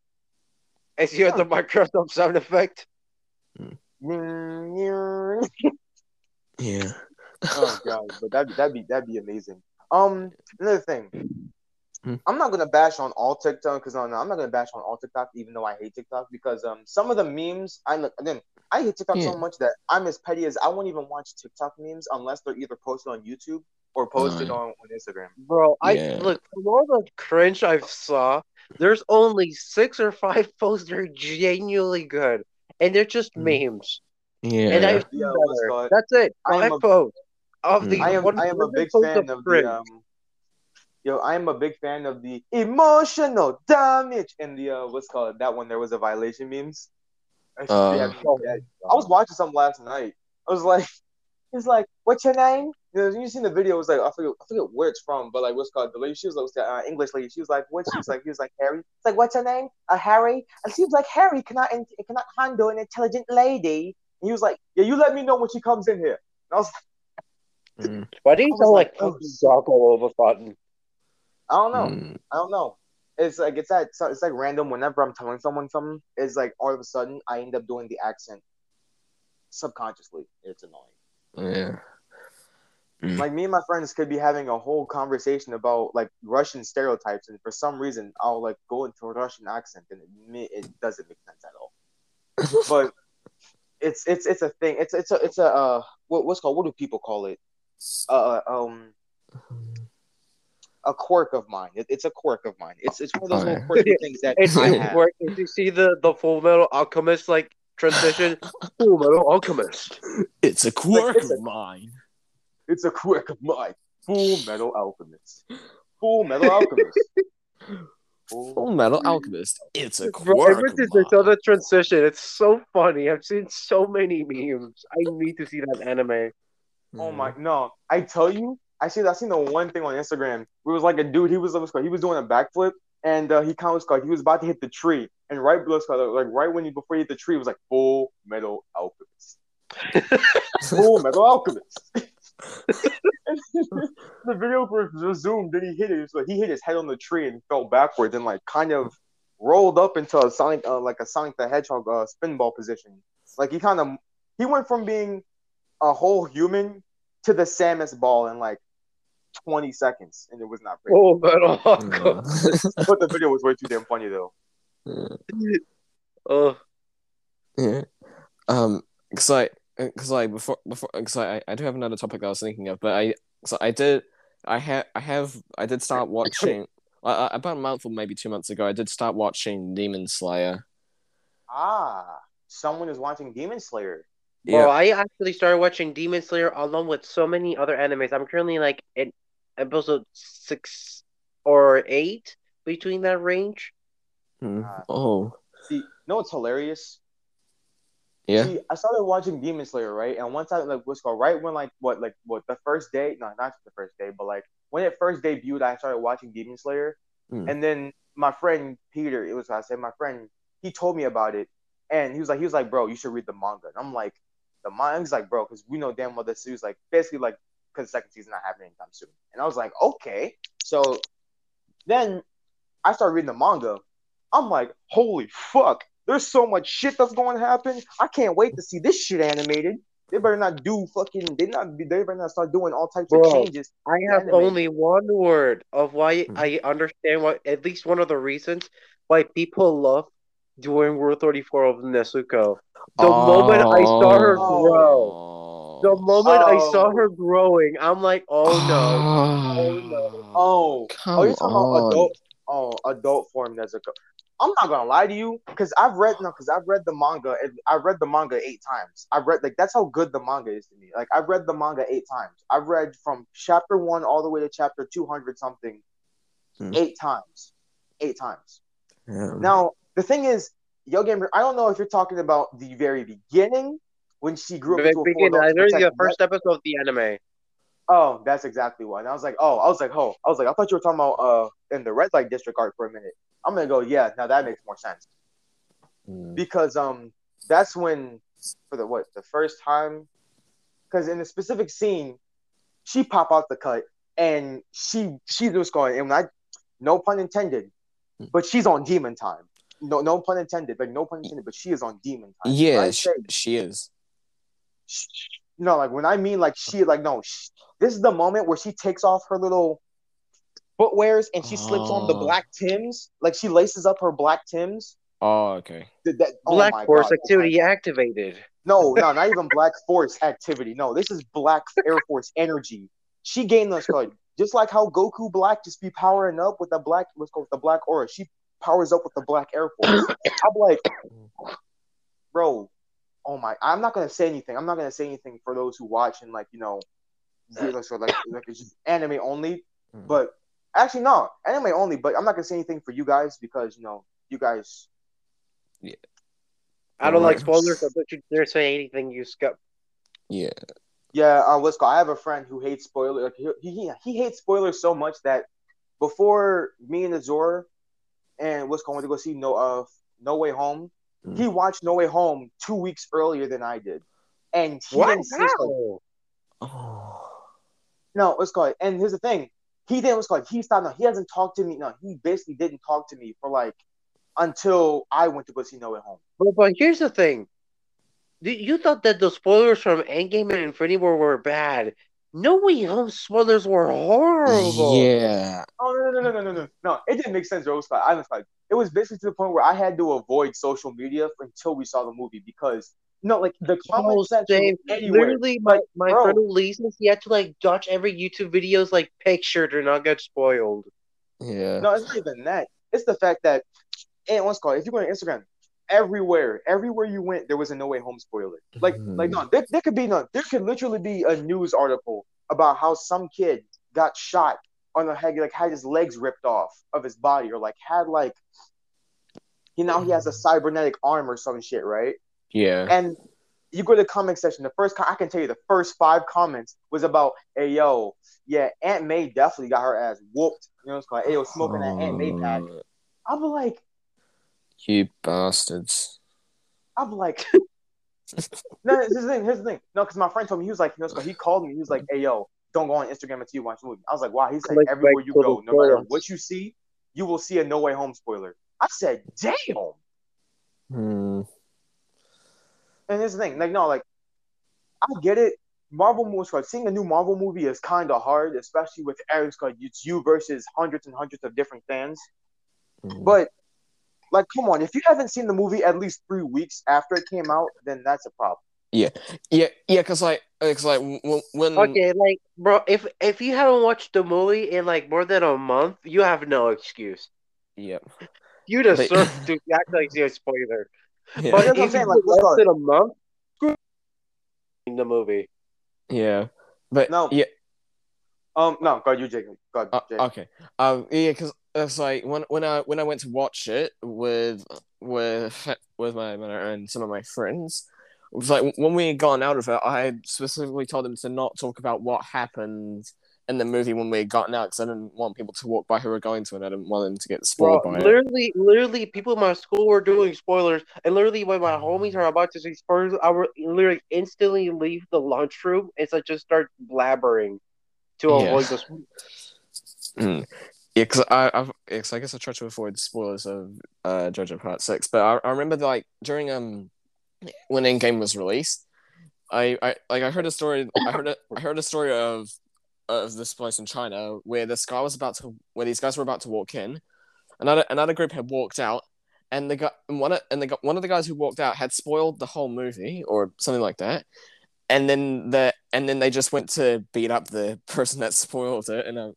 is you have the Microsoft sound effect. oh Yeah. Oh god, but that that'd be that'd be amazing. Um, another thing. Hmm. I'm not gonna bash on all TikTok because no, no, I'm not gonna bash on all TikTok, even though I hate TikTok because um some of the memes I look again I hate TikTok so much that I'm as petty as I won't even watch TikTok memes unless they're either posted on YouTube or posted Right. on, on Instagram. Bro, I Yeah. look from all the cringe I've saw, there's only six or five posts that are genuinely good. And they're just Mm. memes. Yeah. And I've Yeah, what's better. called- That's it. I am Five a- posts. Of the I am I am a big fan of cringe. the um yo I am a big fan of the emotional damage in the uh what's called that one there was a violation memes. I Uh, be having- yeah, I was watching something last night. I was like, he's like, what's your name? You know, you seen the video? It was like, I forget, I forget where it's from, but like, what's called the lady? She was like, uh, English lady. She was like, what? She was like, he was like Harry. It's like, what's your name? Uh, Harry. And she was like, Harry cannot cannot handle an intelligent lady. And he was like, yeah, you let me know when she comes in here. And I was, Mm. Why do you I sound like like, oh. fucking Doc all of a sudden? I don't know. Mm. I don't know. It's like it's that it's like random. Whenever I'm telling someone something, it's like all of a sudden I end up doing the accent subconsciously. It's annoying. Yeah. Mm. like me and my friends could be having a whole conversation about like Russian stereotypes, and for some reason I'll like go into a Russian accent, and it, it doesn't make sense at all. But it's it's it's a thing. It's it's a it's a uh what, what's called what do people call it? Uh um a quirk of mine. It, it's a quirk of mine. It's it's one of those little quirky things that It's I like, have. where, did you see the, the Full Metal Alchemist like transition? Full Metal Alchemist. It's a quirk it's a- of mine. It's a quirk of mine. Full Metal Alchemist. Full Metal Alchemist. Full Full Metal Alchemist. It's a Bro, quirk ever of since I saw the transition, it's so funny. I've seen so many memes. I need to see that anime. Oh my mm-hmm. no! I tell you, I see. I seen the one thing on Instagram. Where it was like a dude. He was he was doing a backflip, and uh, he kind of was like he was about to hit the tree, and right below, like right when he before he hit the tree, it was like Full Metal Alchemist. Full Metal Alchemist. The video was resumed. Then he hit it. So he hit his head on the tree and fell backwards and like kind of rolled up into a Sonic, uh, like a Sonic the Hedgehog uh, spinball position. Like he kind of he went from being a whole human to the Samus ball in like 20 seconds, and it was not pretty. Full Metal Alchemist. Uh, But the video was way too damn funny though. Oh, yeah. Um, cause I, cause I before, before, cause I, I do have another topic I was thinking of, but I, so I did, I have, I have, I did start watching. Uh, about a month or maybe two months ago, I did start watching Demon Slayer. Ah, someone is watching Demon Slayer. Bro, I actually started watching Demon Slayer along with so many other animes. I'm currently like in episode six or eight between that range. Hmm. Uh, Oh, See, you know what's hilarious? yeah. See, I started watching Demon Slayer, right? And once I like, what's called right when, like, what, like, what the first day? No, not the first day, but like when it first debuted, I started watching Demon Slayer, Hmm. and then my friend Peter, it was I said my friend, he told me about it, and he was like, he was like, bro, you should read the manga. And I'm like, the manga's like, bro, because we know damn well this series like basically like because the second season not happening anytime soon. And I was like, okay. So then I started reading the manga. I'm like, holy fuck, there's so much shit that's going to happen. I can't wait to see this shit animated. They better not do fucking. They not. They better not start doing all types Bro. of changes. I have Anime. only one word of why Hmm. I understand why. at least one of the reasons why people love doing Rule 34 of Nezuko. The moment I saw her grow, the moment I saw Oh. her growing, I'm like, oh no. Oh no. Oh, Come oh, you're talking on. about adult. Oh, adult form Nezuko. I'm not gonna lie to you, because I've read no, because I've read the manga. and I've read the manga eight times. I've read like that's how good the manga is to me. Like I've read the manga eight times. I've read from chapter one all the way to chapter two hundred something, Hmm. eight times, eight times. Yeah. Now the thing is, Yo Gamer, I don't know if you're talking about the very beginning when she grew up The into a full I to the protect first episode of the anime. Oh, that's exactly what. And I was like, oh, I was like, oh, I was like, I thought you were talking about uh in the red light district art for a minute. I'm gonna go, yeah, now that makes more sense Hmm. because um that's when for the what the first time because in the specific scene she pop out the cut and she she's just going and I no pun intended, but she's on demon time. No no pun intended, but no pun intended, but she is on demon time. Yeah, I she, she is. No, like when I mean like she, like no, sh this is the moment where she takes off her little footwears and she slips on the Oh. black Tims, like she laces up her black Tims. Oh, okay. That, that- oh Black my Force God, oh my activity activated. No, no, not even Black Force activity. No, this is Black Air Force energy. She gained this card just like how Goku Black just be powering up with the black, what's called the Black Aura. She powers up with the Black Air Force. I'm like, bro, oh my! I'm not gonna say anything. I'm not gonna say anything for those who watch and like you know, really, so like like it's just anime only. Hmm. But actually, no, anime only. But I'm not gonna say anything for you guys because you know you guys. Yeah. I don't like spoilers, so don't you dare say anything you skip. Yeah. Yeah, uh, what's called? I have a friend who hates spoilers. Like, he, he he hates spoilers so much that before me and Azur and what's called went to go see No uh No Way Home, Hmm. he watched No Way Home two weeks earlier than I did, and he What? didn't called- Oh. No, what's called? And here's the thing, he didn't. What's called? He stopped. No, he hasn't talked to me. No, he basically didn't talk to me for like until I went to go see No Way Home. But, but here's the thing. You- You thought that the spoilers from Endgame and Infinity War were bad. No Way Home spoilers were horrible. Yeah. Oh no no no no no no no! It didn't make sense, Rose. I was like, it was basically to the point where I had to avoid social media until we saw the movie because no, like the comment Oh, section same. anywhere. Literally, my, my bro. friend Ulysses, he had to like dodge every YouTube video's like picture to not get spoiled. Yeah. No, it's not even that. It's the fact that and what's called if you go on Instagram, everywhere, everywhere you went, there was a No Way Home spoiler. Like, Mhm. like no, there, there could be no, there could literally be a news article about how some kid got shot on the head, like had his legs ripped off of his body, or like had like, you know, he has a cybernetic arm or some shit, right? Yeah. And you go to the comment section. The first, com- I can tell you, the first five comments was about, "Hey yo, yeah, Aunt May definitely got her ass whooped." You know, what it's called, "Hey yo, smoking that Aunt May pack." Oh, I'm like, You bastards. I'm like, no, here's the thing. Here's the thing. No, because my friend told me he was like, you know, he called me. He was like, "Hey yo, don't go on Instagram until you watch the movie." I was like, "Wow." He's like, Like, everywhere like you go, the no matter spoilers. what you see, you will see a No Way Home spoiler. I said, "Damn." Hmm. And here's the thing, like no, like I get it. Marvel movies, like seeing a new Marvel movie is kind of hard, especially with Eric's like it's you versus hundreds and hundreds of different fans. Hmm. But like, come on, if you haven't seen the movie at least three weeks after it came out, then that's a problem. Yeah, yeah, yeah. because like, it's like when, when Okay, like, bro, if if you haven't watched the movie in like more than a month, you have no excuse. yeah, You But- deserve to act like you're a spoiler. yeah, But That's what I'm if saying, like, like, less than a month, in the movie. yeah, but No. yeah, Um, no, go you, Jacob. Go, uh, Jacob. okay, um, yeah, because it's like when when I when I went to watch it with with with my mother and some of my friends. It was like when we had gone out of it, I specifically told them to not talk about what happened in the movie when we had gotten out because I didn't want people to walk by who were going to, and I didn't want them to get spoiled by it. literally, literally, people in my school were doing spoilers, and literally, when my homies are about to say spoilers, I would literally instantly leave the lunchroom and so just start blabbering to Yeah. avoid the. Mm. Yeah, because I, yeah, 'cause I guess I try to avoid spoilers of uh, JoJo Part Six, but I, I remember like during um when Endgame was released, I, I like I heard a story. I heard a, I heard a story of of this place in China where this guy was about to where these guys were about to walk in, another another group had walked out, and the guy and one of, and the one of the guys who walked out had spoiled the whole movie or something like that. And then the and then they just went to beat up the person that spoiled it, and um,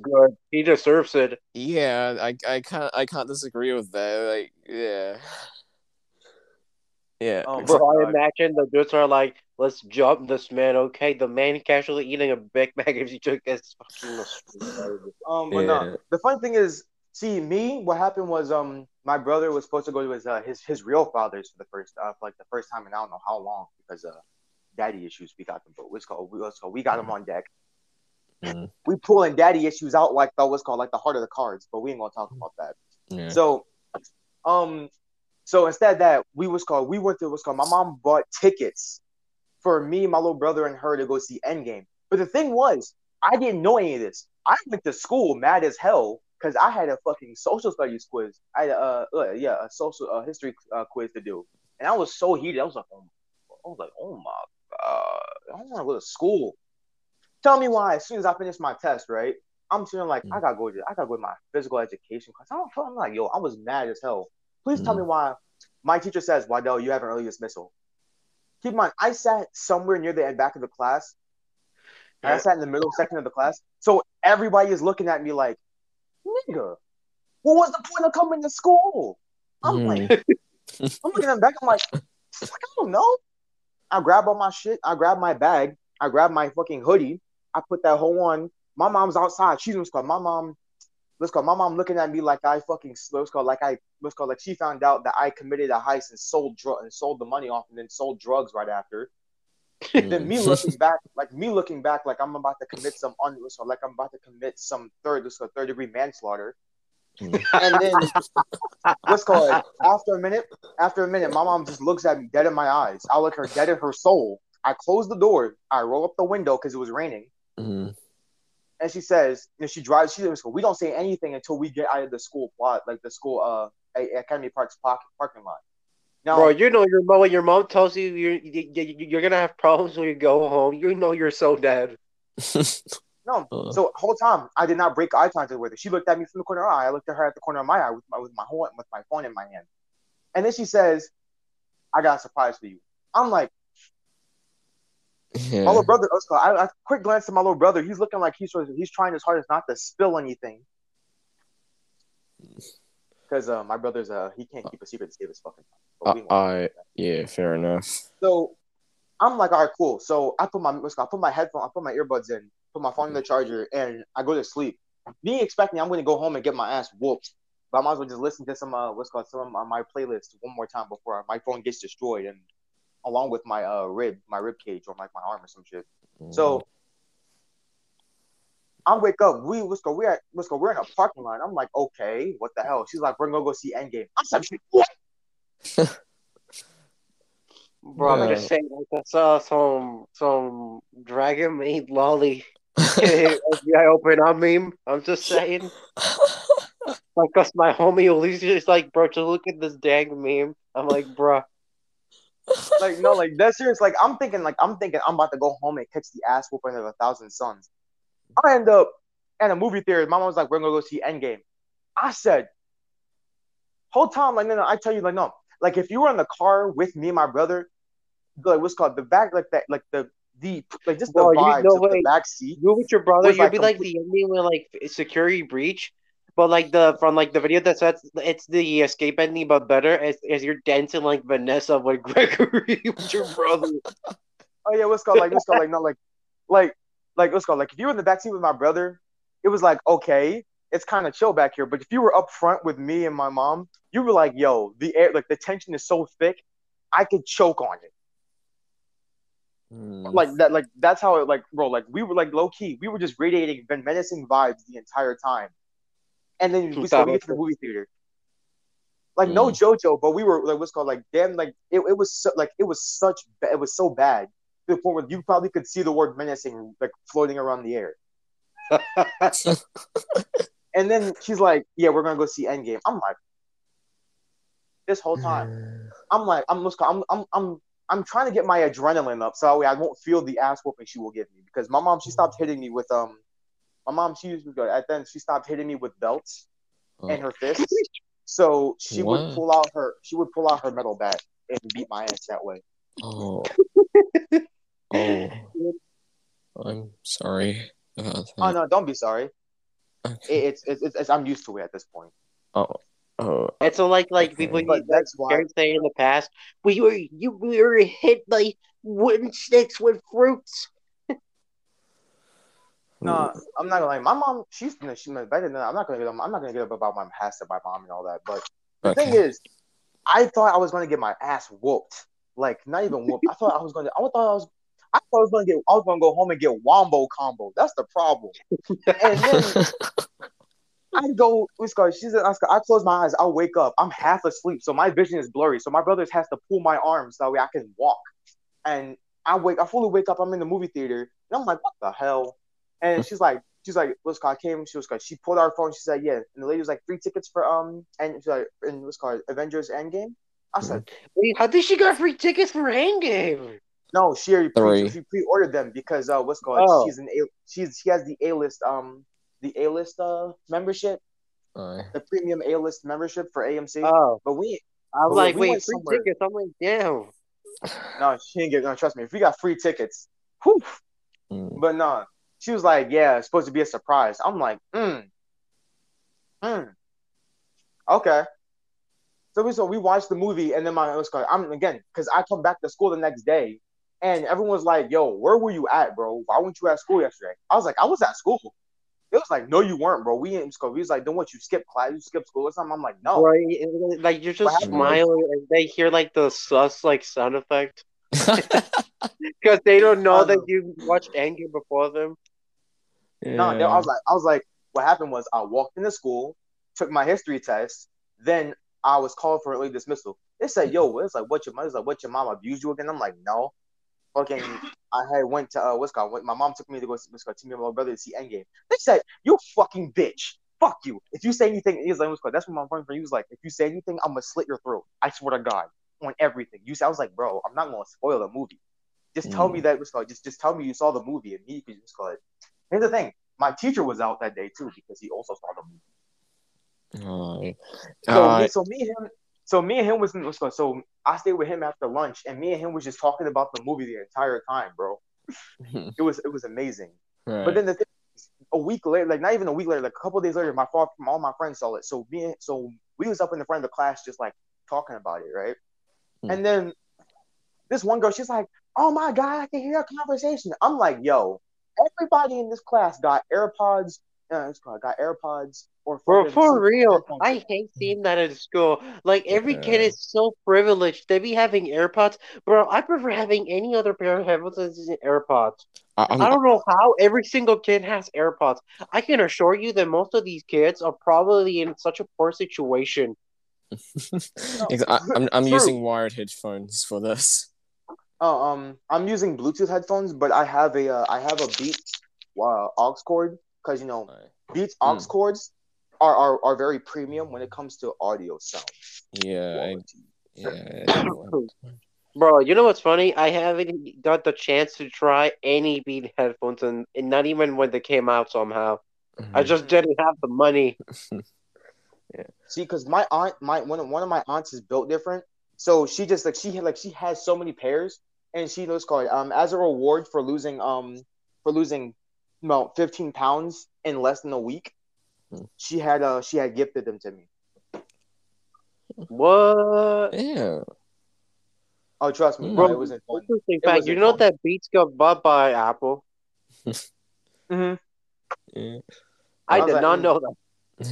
Good. He deserves it. yeah, I I can't I can't disagree with that. Like, yeah, yeah. Oh, it's my Bro, I imagine the dudes are like, "Let's jump this man." Okay, the man casually eating a Big Mac if you took this fucking. Um, but Yeah. no, the funny thing is, see, me, what happened was, um, my brother was supposed to go to his uh, his his real father's for the first uh, for like the first time and I don't know how long because uh, daddy issues we got them, but what's called what's called we got them on deck. Mm. We pulling daddy issues out like the what's called like the heart of the cards, but we ain't gonna talk about that. yeah. So, um, so instead of that, we was called we went to what's called my mom bought tickets for me, my little brother, and her to go see Endgame. But the thing was, I didn't know any of this. I went to school mad as hell because I had a fucking social studies quiz. I had a, uh, uh, yeah a social uh, history uh, quiz to do, and I was so heated. I was like, oh, I was like, oh my god, I don't want to go to school. Tell me why. As soon as I finish my test, right? I'm feeling like mm. I gotta go to I gotta go to my physical education class. I don't feel I'm like, yo, I was mad as hell. Please tell me mm. why my teacher says, Waddell, you have an early dismissal. Keep in mind, I sat somewhere near the back of the class. And I sat in the middle section of the class. So everybody is looking at me like, nigga, what was the point of coming to school? I'm Mm. like, I'm looking at them back. I'm like, I don't know. I grab all my shit. I grab my bag. I grab my fucking hoodie. I put that whole on. My mom's outside. She's what's called my mom. Let's call my mom looking at me like I fucking let's call like I let's call like she found out that I committed a heist and sold drug and sold the money off and then sold drugs right after. then me hmm. looking back, like me looking back, like I'm about to commit some un, so like I'm about to commit some third, let's call third degree manslaughter. And then what's called after a minute, after a minute, my mom just looks at me dead in my eyes. I look her dead in her soul. I close the door. I roll up the window because it was raining, Mm. and she says, and she drives. She says, "We don't say anything until we get out of the school plot, like the school uh Academy Park's park, parking lot." Now, Bro, you know your mom when your mom tells you you're you, you- you're gonna have problems when you go home. You know you're so dead. No. Uh. So whole time I did not break eye contact with her. She looked at me from the corner of her eye. I looked at her at the corner of my eye with my with my whole, with my phone in my hand. And then she says, "I got a surprise for you." I'm like, my yeah. little brother. Oscar, I, I quick glance at my little brother. He's looking like he's he's trying his hardest not to spill anything. Because uh, my brother's uh he can't keep a secret to save his fucking life. We I, yeah, fair enough. So I'm like, all right, cool. So I put my what's it called, I put my headphone, I put my earbuds in, put my phone in the charger, and I go to sleep. Me expecting I'm gonna go home and get my ass whooped. But I might as well just listen to some uh what's it called some of my, my playlist one more time before my phone gets destroyed and along with my uh rib, my rib cage or like my arm or some shit. So I wake up. We let's go. We're at let's go. We're in a parking lot. I'm like, okay, what the hell? She's like, we're gonna go see Endgame. I said, what? Bro, I'm just saying like I saw some some dragon made lolly FBI open on meme. I'm just saying. Like, cause my homie is like, bro, just look at this dang meme. I'm like, bro. like no, like that's serious. Like I'm thinking, like I'm thinking, I'm about to go home and catch the ass whooping of a thousand suns. I end up at a movie theater. My mom was like, "We're gonna go see Endgame." I said, "Whole time, like no, no." I tell you, like no, like if you were in the car with me and my brother, like what's called the back, like that, like the the like just the Bro, you vibes know of the back seat. You with your brother, you'll like, be like the ending with like security breach, but like the from like the video that says it's the escape ending, but better as as you're dancing like Vanessa with Gregory with your brother. Oh yeah, what's called like what's called like not like like like what's called like if you were in the back seat with my brother, it was like okay. it's kind of chill back here. But if you were up front with me and my mom, you were like, yo, the air, like the tension is so thick, I could choke on it. Hmm. Like that, like that's how it, like, bro, like we were like low key, we were just radiating menacing vibes the entire time. And then we, so we get to the movie theater. Like no Mm. JoJo, but we were like what's called like damn like it, it was so, like it was such ba- it was so bad to the point where you probably could see the word menacing like floating around the air. And then she's like, "Yeah, we're gonna go see Endgame." I'm like, this whole time, I'm like, I'm I'm I'm I'm I'm trying to get my adrenaline up so that way I won't feel the ass whooping she will give me because my mom she stopped hitting me with um, my mom she used to go at then she stopped hitting me with belts and her fists, so she would pull out her she would pull out her metal bat and beat my ass that way. Oh. oh. I'm sorry about that. Oh no, don't be sorry. Okay. It, it's, it's it's it's I'm used to it at this point. Oh. Oh. And so, like, like Okay. people But you that's why parents say in the past, we were you we were hit by wooden sticks with fruits. No, I'm not gonna lie. My mom, she's she's better than that. I'm not gonna get. I'm not gonna get up about my past and my mom and all that. But the Okay. thing is, I thought I was gonna get my ass whooped. Like not even whooped. I thought I was gonna. I thought I was. I thought I was gonna get. I was gonna go home and get wombo combo. That's the problem. And then I go. What's called? She's an Oscar. I close my eyes. I wake up. I'm half asleep, so my vision is blurry. So my brothers has to pull my arms so that way I can walk. And I wake. I fully wake up. I'm in the movie theater, and I'm like, what the hell? And she's like, she's like, what's called? I came. She was called. She pulled out her phone. She said, yeah. And the lady was like, free tickets for um, and she's like, and what's called Avengers Endgame. I said, Wait, How did she got free tickets for Endgame? no, she already pre- she pre-ordered them because uh, what's called? Oh. She's an a. She's she has the A list um the A list uh membership, Aye. the premium A list membership for AMC. Oh, but we, I was like, we wait, free somewhere- tickets. I'm like, damn. No, she didn't get. No, trust me. If we got free tickets, whew. Mm. But no, she was like, "Yeah, it's supposed to be a surprise." I'm like, "Hmm, hmm, okay." So we so we watched the movie, and then my was called. I'm again because I come back to school the next day, and everyone was like, "Yo, where were you at, bro? Why weren't you at school yesterday?" I was like, "I was at school." It was like, "No, you weren't, bro. We ain't in school." He was like, "Then what? You skip class? You skip school or something?" I'm like, "No." Right, like you're just What smiling, and they hear like the sus like sound effect because they don't know that you watched Endgame before them. No, I was like, I was like, what happened was I walked into school, took my history test, then I was called for early dismissal. They said, "Yo, it's like what your mother's like, what your mom abused you again?" I'm like, no. Fucking, I had went to uh, what's called? My mom took me to go see what's called, to me and my brother to see Endgame. They said, "You fucking bitch, fuck you. If you say anything, he's like, what's called? That's what my friend for you was like. If you say anything, I'm gonna slit your throat. I swear to God, on everything. You, I was like, bro, I'm not gonna spoil the movie. Just tell me that it called. Just, just tell me you saw the movie and me, because what's it. Here's the thing. My teacher was out that day too because he also saw the movie. Aye. So, Aye. me, so me and him, so me and him was, was so I stayed with him after lunch, and me and him was just talking about the movie the entire time, bro. It was it was amazing. Right. But then the thing, is, a week later, like not even a week later, like a couple days later, my fa- all my friends saw it. So me, and- so we was up in the front of the class just like talking about it, right? Hmm. And then this one girl, she's like, "Oh my god, I can hear a conversation." I'm like, "Yo, everybody in this class got AirPods. Uh, got AirPods or Bro, for real. I hate seeing that in school. Like every kid is so privileged. They be having AirPods. Bro, I prefer having any other pair of headphones than AirPods. I, I'm, I don't know how every single kid has AirPods. I can assure you that most of these kids are probably in such a poor situation. I, I'm, I'm using wired headphones for this. Oh, um, I'm using Bluetooth headphones, but I have a uh, I have a Beats uh, aux cord because you know Aye. Beats Hmm. aux cords are, are are very premium when it comes to audio sound Yeah. I, yeah. Bro, you know what's funny? I haven't got the chance to try any Beat headphones, and, and not even when they came out somehow. I Mhm. just didn't have the money. Yeah. See, because my aunt, my one of, one of my aunts is built different, so she just like she had like she has so many pairs, and she knows called um as a reward for losing um for losing about 15 pounds in less than a week. She had uh she had gifted them to me. What? Yeah. Oh, trust me, Hmm. bro, Bro, it wasn't fun. Interesting It fact. wasn't You know fun. that Beats got bought by Apple? Mm-hmm. Yeah. I I did like, not mm. know that.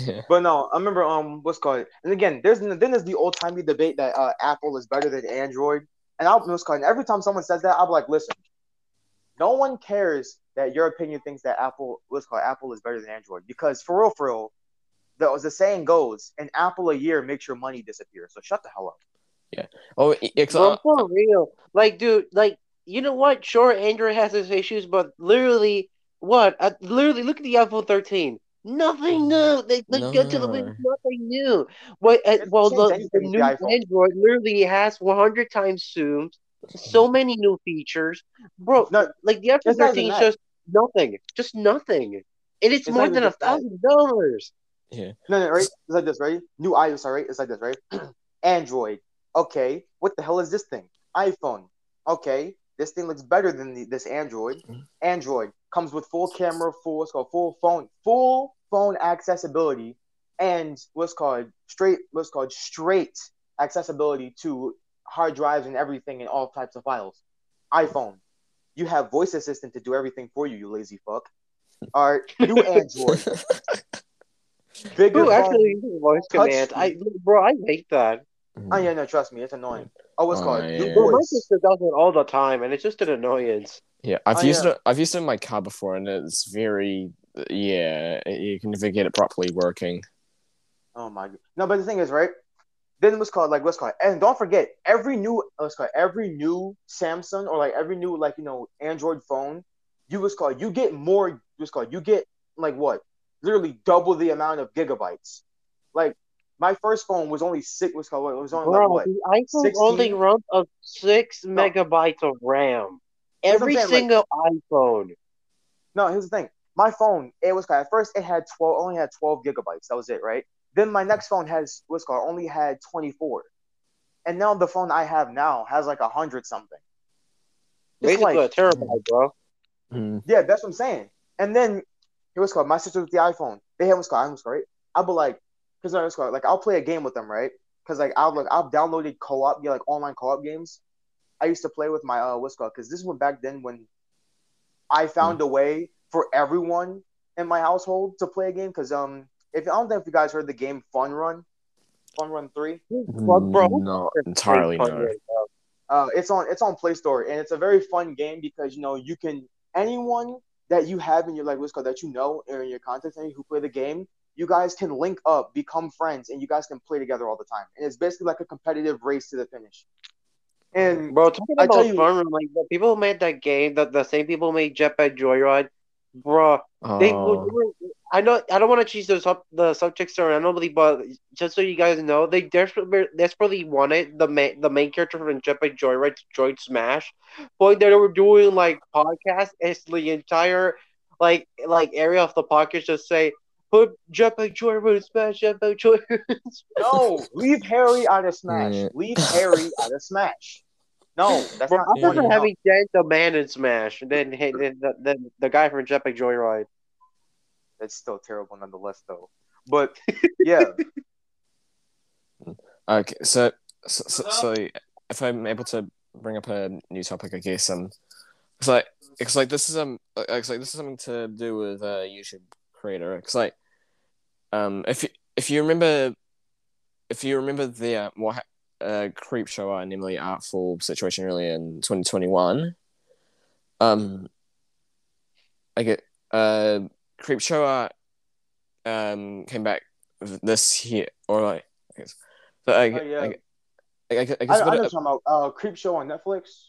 Yeah. But no, I remember um what's called and again there's then there's the old timey debate that uh, Apple is better than Android. And I'll what's called and every time someone says that, I'll be like, listen, no one cares that your opinion thinks that Apple what's called Apple is better than Android. Because for real, for real, the, the saying goes, an apple a year makes your money disappear. So shut the hell up. Yeah. Oh, it's Bro, for real. Like, dude, like, you know what? Sure, Android has its issues, but literally, what? Uh, literally, look at the iPhone 13. Nothing new. They look good to the wind. No. Nothing new. What? Uh, well, the, the with the new. Android literally has 100 times zooms, so many new features, bro. No, like the iPhone it's not 13 even is that. just nothing, just nothing, and it's, It's more than a thousand dollars. yeah. No, no, right? It's like this, right? New iOS, right? It's like this, right? Android. Okay. What the hell is this thing? iPhone. Okay. This thing looks better than the, this Android. Mhm. Android comes with full camera, full what's called full phone, full phone accessibility, and what's called straight what's called straight accessibility to hard drives and everything and all types of files. iPhone. You have voice assistant to do everything for you, you lazy fuck. All right, new Android, bigger Who actually uses voice touch command? I, bro, I hate that. Oh yeah, no, trust me, it's annoying. Oh, what's Oh, called yeah. new Bro, my sister does it all the time, and it's just an annoyance. Yeah, I've Oh, used yeah. it. I've used it in my car before, and it's very yeah. You can never get it properly working. Oh my god. No, but the thing is, right? Then what's called like what's called, and don't forget every new uh, what's called every new Samsung or like every new like you know Android phone, you what's called you get more what's called you get like what literally double the amount of gigabytes. Like my first phone was only six. What's called it was only Bro, like what? the iPhone 16? only runs of six megabytes of RAM. Every saying, like- single iPhone. No, here's the thing. My phone, it was called, at first it had twelve, only had twelve gigabytes. That was it, right? Then my next phone has what's called only had twenty four, and now the phone I have now has like a hundred something. It's Basically like, a terabyte, bro. Mm. yeah, that's what I'm saying. And then it was called my sister with the iPhone. They have what's called iPhones, right? I'll be like, because I was called like I'll play a game with them, right? Because like I'll like I've downloaded co-op, yeah, like online co-op games. I used to play with my uh what's called because this was back then when I found a way for everyone in my household to play a game. Because um, if I don't know if you guys heard the game Fun Run, Fun Run Three. Bro, bro, who Not entirely Fun no. Run, bro? Uh, it's on it's on Play Store and it's a very fun game because you know you can anyone that you have in your like what's called that you know or in your contact center who play the game, you guys can link up, become friends, and you guys can play together all the time. And it's basically like a competitive race to the finish. And Bro, talking I tell about you- Fun Run, like the people who made that game, the, the same people who made Jetpack Joyride, bro. They, Oh, were- I know I don't want to change the sub the subjects randomly, but just so you guys know, they desperately desperately wanted the main the main character from Jetpack Joyride to join Smash, but they were doing like podcasts, and the entire like like area of the podcast just say put Jetpack Joyride in Smash, Jetpack Joyride. in Smash." no, leave Harry out of Smash. Leave Harry out of Smash. No, that's Bro, not I funny prefer having Jen the man in Smash than than the, the, the guy from Jetpack Joyride. That's still terrible nonetheless, though. But yeah, okay. So, so, so, so if I'm able to bring up a new topic, I guess um, it's like it's like this is um, it's like this is something to do with a YouTube creator. It's like um, if you if you remember, if you remember the uh, what ha- uh, creep show and Emily Artful situation really in 2021, um, I get uh, creep show art um came back this year or like I guess. So I, Oh, yeah. I, I, I, I I, guess know bit what of- you're talking about. Uh, Creep Show on Netflix.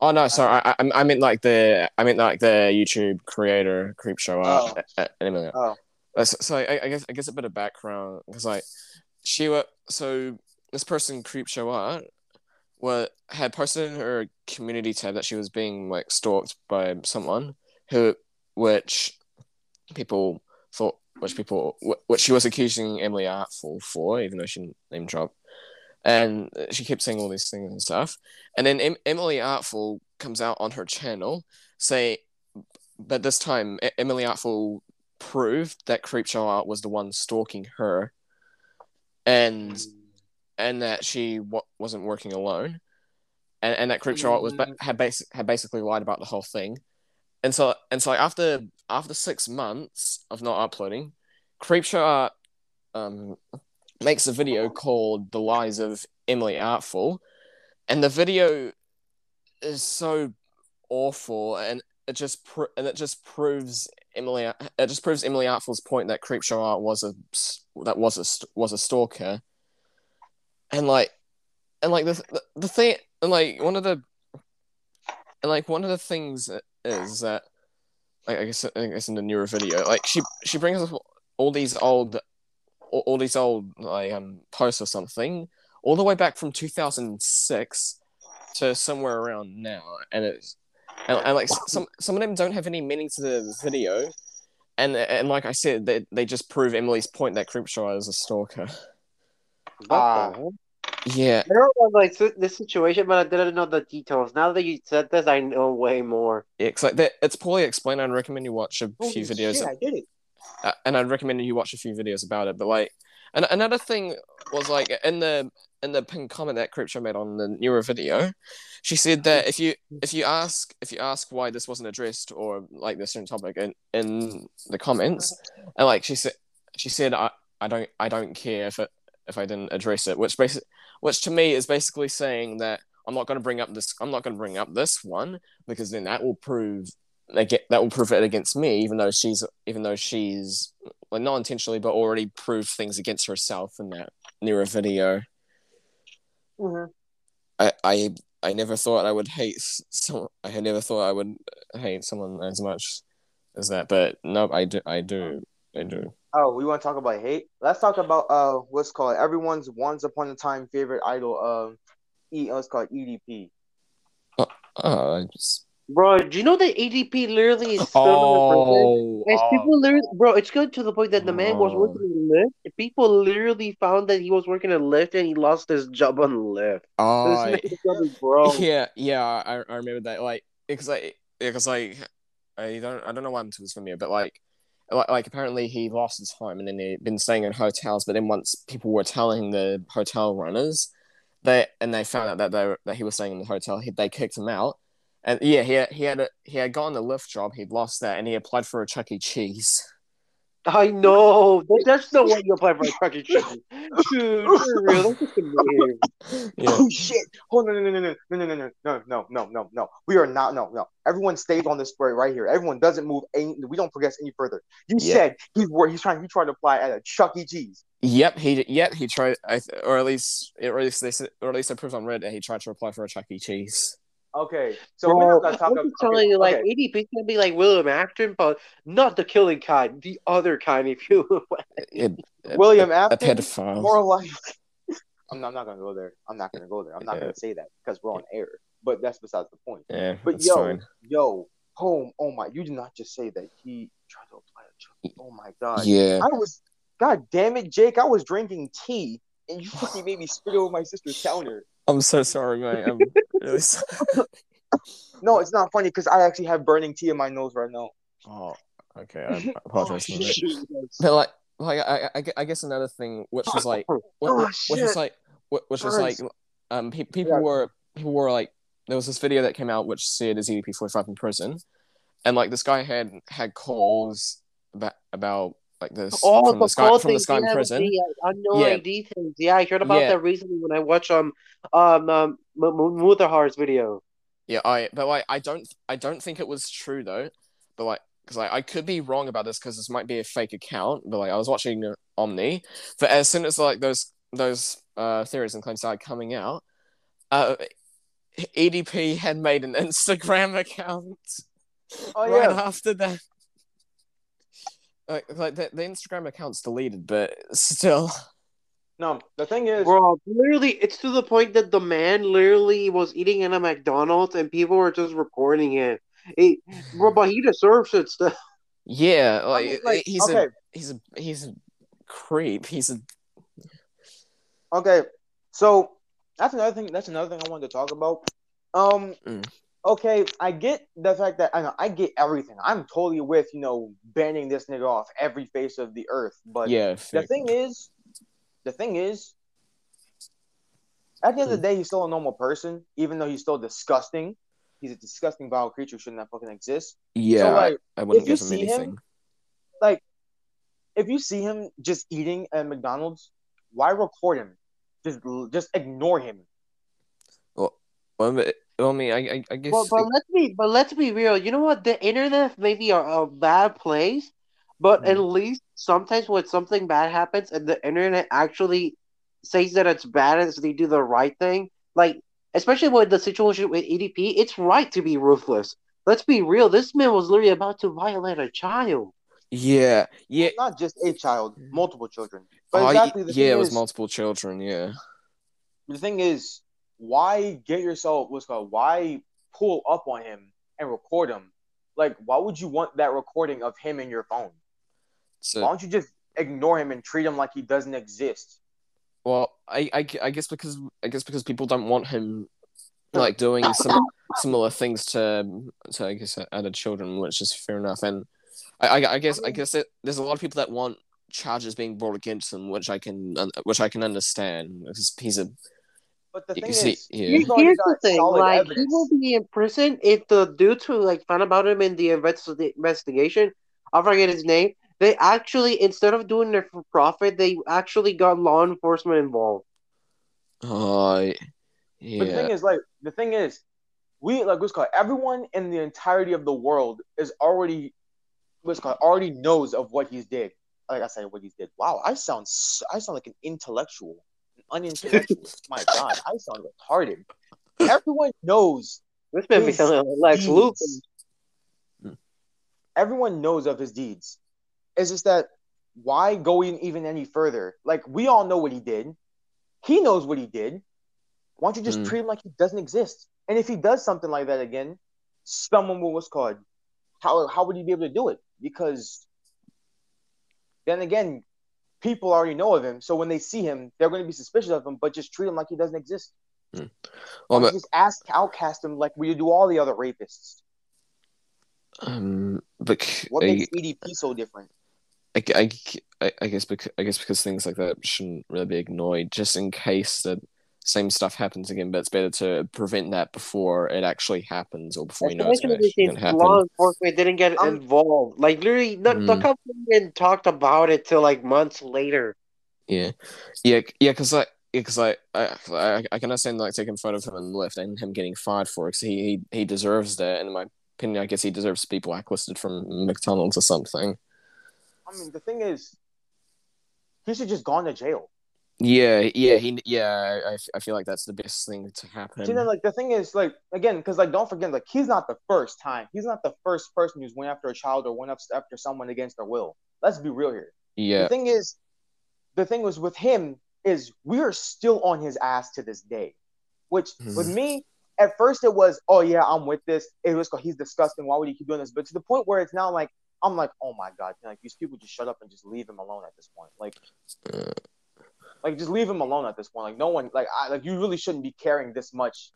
oh no, sorry, I, I I meant like the I meant like the YouTube creator creep show art Oh. uh, Emily. Oh, Uh, so, so I, I guess I guess a bit of background because like she was so this person creep show art what had posted in her community tab that she was being like stalked by someone who which people thought which people which she was accusing Emily Artful for even though she didn't name drop. And she kept saying all these things and stuff. And then em- Emily Artful comes out on her channel say but this time Emily Artful proved that Creepshow Art was the one stalking her, and and that she w- wasn't working alone, and and that Creepshow Art was ba- had bas- had basically lied about the whole thing, and so and so after after six months of not uploading, Creepshow Art um makes a video called "The Lies of Emily Artful," and the video is so awful, and it just pro- and it just proves Emily it just proves Emily Artful's point that Creepshow Art was a that was a was a stalker, and like and like the the, thing and like one of the and like one of the things is that like, I guess I guess in the newer video like she she brings up all these old all, all these old like um posts or something all the way back from 2006 to somewhere around now and it's and, and like some some of them don't have any meaning to the video and and like I said they, they just prove Emily's point that Creepshow is a stalker What the hell? yeah I don't know like this situation, but I didn't know the details. Now that you said this, I know way more. Yeah, it's like that. It's poorly explained. I'd recommend you watch a Holy few videos, shit, I did it. uh, and I'd recommend you watch a few videos about it. But like, and another thing was like in the in the pinned comment that Creepshow made on the newer video, she said that if you if you ask if you ask why this wasn't addressed or like this certain topic in in the comments, and like she said she said I I don't I don't care if it if I didn't address it, which basic which to me is basically saying that I'm not going to bring up this. I'm not going to bring up this one because then that will prove they get that will prove it against me, even though she's even though she's well, not intentionally, but already proved things against herself in that newer video. Mm-hmm. I I I never thought I would hate some. I never thought I would hate someone as much as that, but no, I do. I do. I do. Oh, we want to talk about hate. Let's talk about uh, what's called everyone's once upon a time favorite idol. Um, E, what's called EDP. Oh, I just. Bro, do you know that EDP literally is still in prison? Oh, As oh, people literally, bro, it's good to the point that the man was Oh. working in Lyft. People literally found that he was working at Lyft and he lost his job on Lyft. oh, This nigga bro. yeah, yeah, I, I remember that. Like, because like, because like, I don't, I don't know why I'm too familiar, but like, like, like apparently he lost his home and then he'd been staying in hotels. But then once people were telling the hotel runners, they and they found out that they were, that he was staying in the hotel, he, they kicked him out. And yeah, he had, he had a, he had gotten a Lyft job, he'd lost that, and he applied for a Chuck E. Cheese. I know. That- That's the one you apply for a E. Cheese. Dude, for real. That's just. Yeah, Oh shit! Hold on, no, no, no, no, no, no, no, no, no, no, no, no. We are not. No, no. Everyone stays on this square right here. Everyone doesn't move. Any, we don't progress any further. You Yeah. said he's wor- he's trying. He tried to apply at a Chuck E. Cheese. Yep, he yep he tried, I or at least or at least they said, or at least I proved on Reddit that he tried to apply for a Chuck E. Cheese. Okay, so we're not gonna talk I'm about. telling okay, you, like, okay. EDP can be like William Afton, but not the killing kind, the other kind, if you It, it- William a Afton, pedophile. more like. I'm not, I'm not gonna go there. I'm not gonna go there. I'm not Yeah. gonna say that because we're on air. But that's besides the point. Yeah, But yo, fine. yo, home. Oh my! You did not just say that he tried to apply a Chuck. Oh my god! Yeah, I was, god damn it, Jake! I was drinking tea, and you fucking made me spit over my sister's counter. I'm so sorry, mate. I'm really sorry. No, it's not funny because I actually have burning tea in my nose right now. Oh, okay. I apologize for that. But like, like I, I, I guess another thing, which was like, Oh, which, which was like, which which was like, um, pe- people Yeah. were people were like, there was this video that came out which said is EDP forty five in prison, and like this guy had had calls about about like this Oh, from the call from guy in yeah, prison. the uh, unknown Yeah. ID things. Yeah, I heard about Yeah. that recently when I watched um um um M- M- Mutahar's video. Yeah, I but like I don't I don't think it was true though, but like because like, I could be wrong about this because this might be a fake account, but like I was watching uh, Omni, but as soon as like those those uh theories and claims started coming out, uh EDP had made an Instagram account Oh right yeah. after that. Like, like the, the Instagram account's deleted, but still, No, the thing is, Bro, literally, it's to the point that the man literally was eating in a McDonald's and people were just recording it. It, bro, but he deserves it still. yeah, I like, mean, like, he's okay, a he's a he's a creep. He's a okay. So that's another thing. That's another thing I wanted to talk about. Um. Mm. Okay, I get the fact that I know I get everything. I'm totally with you know banning this nigga off every face of the earth. But yeah. the thing is, the thing is, at the end of the day, he's still a normal person, even though he's still disgusting. He's a disgusting, vile creature, shouldn't that fucking exist. Yeah, so, like, I, I wouldn't give him see him, anything. like, if you see him just eating at McDonald's, why record him? Just just ignore him. Well, well, I mean, I, I, I guess. But, but let's be but let's be real. You know what? The internet may be a, bad place, but at mm. least sometimes when something bad happens and the internet actually says that it's bad and so they do the right thing, like especially with the situation with EDP, it's right to be ruthless. Let's be real. This man was literally about to violate a child. yeah, yeah. Not just a child, multiple children. But Oh, exactly yeah, it was is, multiple children. Yeah. the thing is, why get yourself what's called? Why pull up on him and record him? Like, why would you want that recording of him in your phone? So, why don't you just ignore him and treat him like he doesn't exist? well, I, I, I guess because I guess because people don't want him like doing some similar things to to I guess other children, which is fair enough. And I, I, I guess I mm-hmm. guess it, there's a lot of people that want charges being brought against him, which I can which I can understand because he's a But the You thing see- is, yeah. Here's the thing, like evidence. he will be in prison if the dudes who like found about him in the investi- investigation, I forget his name. They actually instead of doing it for profit, they actually got law enforcement involved. uh, But the thing is, like, the thing is, we like what's called everyone in the entirety of the world is already what's called already knows of what he's did. Like I said, what he's did. Wow, I sound I sound like an intellectual, an unintellectual. My God, I sound retarded. Everyone knows. This man His becoming Lex Luthor. Everyone knows of his deeds. It's just that why go in even any further? Like we all know what he did. He knows what he did. Why don't you just Mm. treat him like he doesn't exist? And if he does something like that again, someone will what's called how how would he be able to do it? Because then again, people already know of him. So when they see him, they're going to be suspicious of him, but just treat him like he doesn't exist. well, but, just ask outcast him like we do all the other rapists. um, but What I, makes EDP so different? I, I, I guess because I guess because things like that shouldn't really be ignored, just in case that same stuff happens again. But it's better to prevent that before it actually happens, or before you know it's Especially actually since going to law happen. enforcement didn't get Um, involved. Like literally, the, the Mm. company even talked about it till like months later. Yeah, yeah, yeah. Because like, because I, I, I, I can understand like taking a photo of him on the left and him getting fired for it. Because he, he, he deserves that. And in my opinion, I guess he deserves to be blacklisted from McDonald's or something. I mean, the thing is, he should just gone to jail. Yeah, yeah, he, yeah. I, I feel like that's the best thing to happen. See, then, like the thing is, like again, because like don't forget, like he's not the first time. He's not the first person who's went after a child or went up after someone against their will. Let's be real here. yeah, The thing is, the thing was with him is we are still on his ass to this day. Which with Mhm. me, at first it was, oh yeah, I'm with this. It was he's disgusting. Why would he keep doing this? But to the point where it's now like I'm like, oh my god, like these people just shut up and just leave him alone at this point. Like, Uh. Like just leave him alone at this point. Like no one, like I, like you really shouldn't be caring this much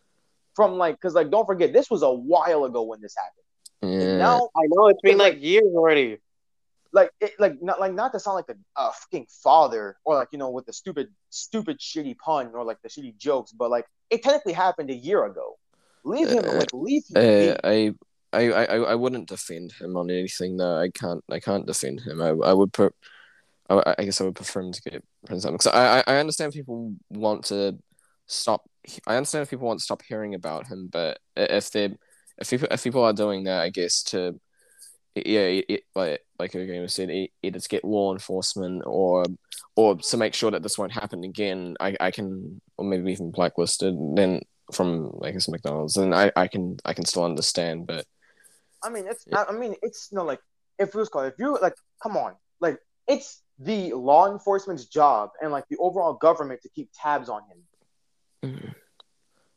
from like, because like don't forget, this was a while ago when this happened. And yeah. now I know it's been Like- like years already. like it, like not like not to sound like a, a fucking father or like you know with the stupid stupid shitty pun or like the shitty jokes, but like it technically happened a year ago. Leave him Uh, like leave him. Uh. I, I, I, I wouldn't defend him on anything. No, I can't. I can't defend him. I, I would put. I, I guess I would prefer him to get Prince because I, I, I understand people want to stop. I understand if people want to stop hearing about him, but if they, if people, if people are doing that, I guess to, yeah, it, it, like like again said, it, either to get law enforcement or, or to make sure that this won't happen again. I, I can, or maybe even blacklisted. Then from I guess McDonald's, and I, I can I can still understand, but. I mean, it's I I mean, it's you know like if it was called if you like, come on, like it's the law enforcement's job and like the overall government to keep tabs on him.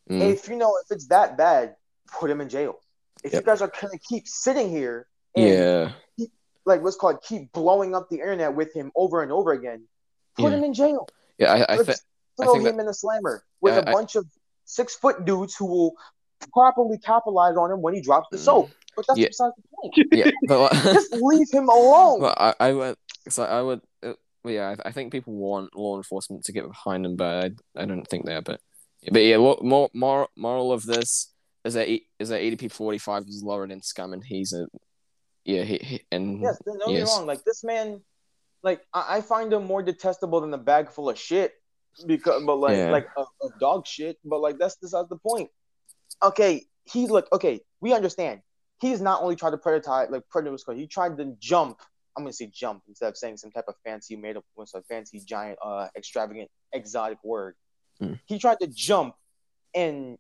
Mm. If you know if it's that bad, put him in jail. If Yep. you guys are gonna keep sitting here and Yeah, like what's called keep blowing up the internet with him over and over again, put Yeah. him in jail. yeah. I, I think throw think him in the slammer with a I- bunch of six foot dudes who will properly capitalize on him when he drops the soap. But that's. Yeah. besides the point. yeah, but Just leave him alone. well, I, I. So I would. Uh, yeah, I, I think people want law enforcement to get behind them, but I, I don't think they are. But but yeah, lo- more moral moral of this is that E- is that EDP forty five is lower than Scum, and he's a yeah he, he and yes, don't get me wrong. Like this man, like I, I find him more detestable than a bag full of shit because but like Yeah. like a, a dog shit but like that's besides the point okay he look okay we understand he's not only tried to predator like called he tried to jump i'm gonna say jump instead of saying some type of fancy made up what's a fancy giant uh extravagant exotic word Hmm. he tried to jump and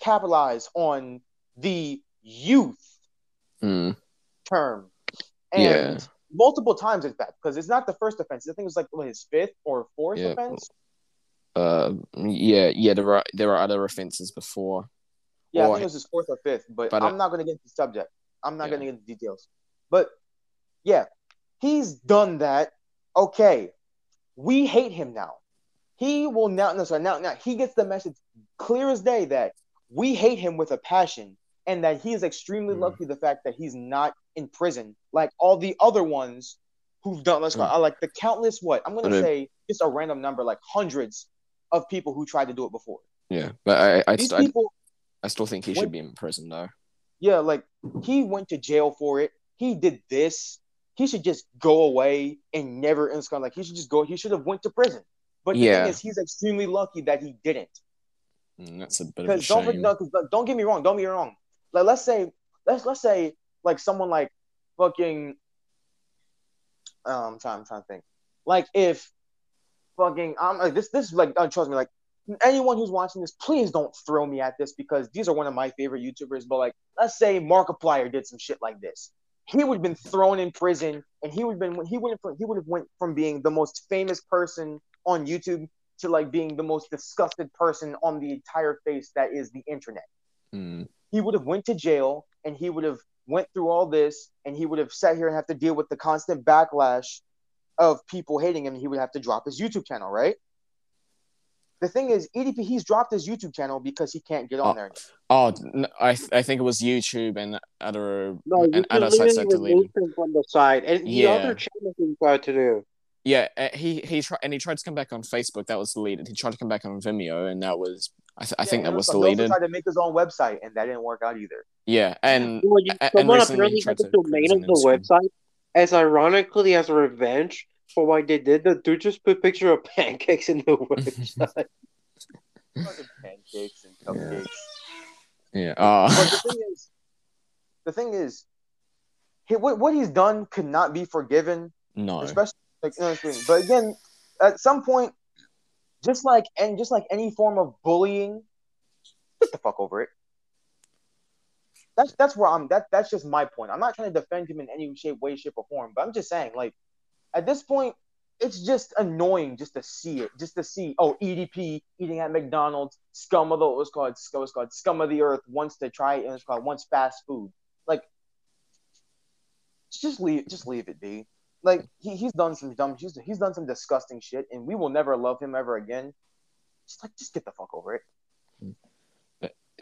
capitalize on the youth Mm, term and Yeah. multiple times in fact because it's not the first offense i think it was like what, his fifth or fourth Yeah. offense uh, yeah, yeah. There are there are other offenses before. Yeah, I think it was his fourth or fifth, but, But, uh, I'm not going to get into the subject. I'm not Yeah. to get into details. But yeah, he's done that. Okay, we hate him now. He will now. No, sorry, now, now he gets the message clear as day that we hate him with a passion, and that he is extremely Mm. lucky the fact that he's not in prison like all the other ones who've done. Let's Mm. like the countless what I'm going to Okay. say just a random number, like hundreds of people who tried to do it before. Yeah, but I I, st- I, people. I still think he When- should be in prison though. Yeah, like he went to jail for it. He did this. He should just go away and never of like he should just go. He should have went to prison. But the Yeah. thing is, he's extremely lucky that he didn't. Mm, that's a bit of a Because don't shame. no, don't get me wrong. Don't get me wrong. Like let's say let's let's say like someone like fucking um I'm trying I'm trying to think. Like if fucking I'm like this this is like uh, trust me like anyone who's watching this please don't throw me at this because these are one of my favorite YouTubers but like let's say Markiplier did some shit like this. He would have been thrown in prison and he would have been he would have he would have went from being the most famous person on YouTube to like being the most disgusted person on the entire face that is the internet. Mm, he would have went to jail and he would have went through all this and he would have sat here and have to deal with the constant backlash of people hating him and he would have to drop his youtube channel right the thing is EDP he's dropped his youtube channel because he can't get on Oh, there Oh, n- I th- I think it was YouTube and other No, you and can other sites that literally deleted. remove him from the side and the Yeah. other channels he tried to do. Yeah, uh, he he tried and he tried to come back on Facebook. That was deleted. He tried to come back on Vimeo, and that was I, th- I Yeah, think that was also- he also deleted. tried to make his own website and that didn't work out either Yeah, and Well, you, a- and someone recently apparently he tried had the to domain of the Instagram. website as ironically as revenge for what they did. The dude just put picture of pancakes in the website. Pancakes and cupcakes yeah. Uh, but the thing is the thing is he, what, what he's done could not be forgiven no. especially like you know what I'm saying? But again, at some point, just like and just like any form of bullying, get the fuck over it. That's that's where I'm. That that's just my point. I'm not trying to defend him in any shape, way, shape, or form. But I'm just saying, like, at this point, it's just annoying just to see it, just to see. Oh, EDP eating at McDonald's, scum of the what's called what's called scum of the earth wants to try it. It's called wants fast food. Like, just leave, just leave it be like he, he's done some dumb he's, he's done some disgusting shit and we will never love him ever again just like just get the fuck over it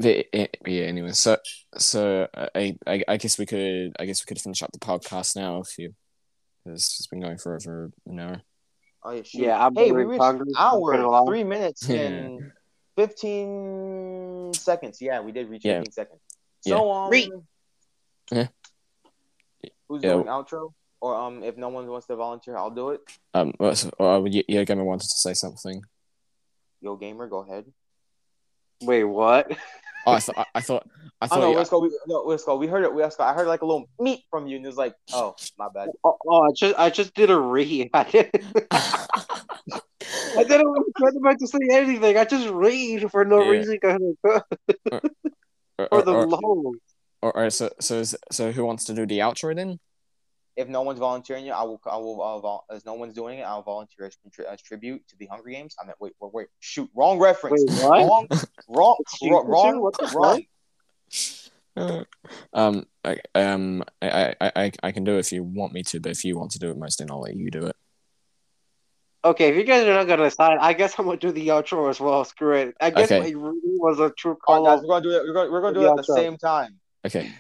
eh, yeah. Anyway, so so uh, I, I I guess we could I guess we could finish up the podcast now if you. It's it's been going for over an hour. oh yeah, shoot. Yeah, I'm hey we reached hungry, an not gonna lie. hour three minutes Yeah. and 15 seconds yeah we did reach Yeah. 15 seconds so um Read. Yeah. who's Yeah. doing outro or um if no one wants to volunteer i'll do it Um, well, so- uh, yeah, yeah, Gamer wanted to say something. yo gamer go ahead Wait, what? Oh, I thought I, I thought I Oh thought no, you- let's go. We, no, let's go. We heard it. We let's go. I heard like a little meat from you, and it's like, oh, my bad. Oh, oh, I just I just did a read. I didn't. I didn't want to about to say anything. I just read for no Yeah. reason. or, For the or, or, low. or- or- so so is- so who wants to do the outro then? If no one's volunteering, I will. I will. Uh, vol- as no one's doing it, I'll volunteer as, contri- as tribute to the Hunger Games. I mean, wait, wait, wait. Shoot, wrong reference. Wait, what? Wrong, wrong, Excuse wrong, wrong, what the wrong. Uh, um, I, um, I, I, I, I can do it if you want me to, but if you want to do it most, then I'll let you do it. Okay, if you guys are not gonna decide, I guess I'm gonna do the outro as well. Screw it. I guess Okay. my reading was a true call. right, guys, we're gonna do it. We're gonna, we're gonna do it at the outro. same time. Okay.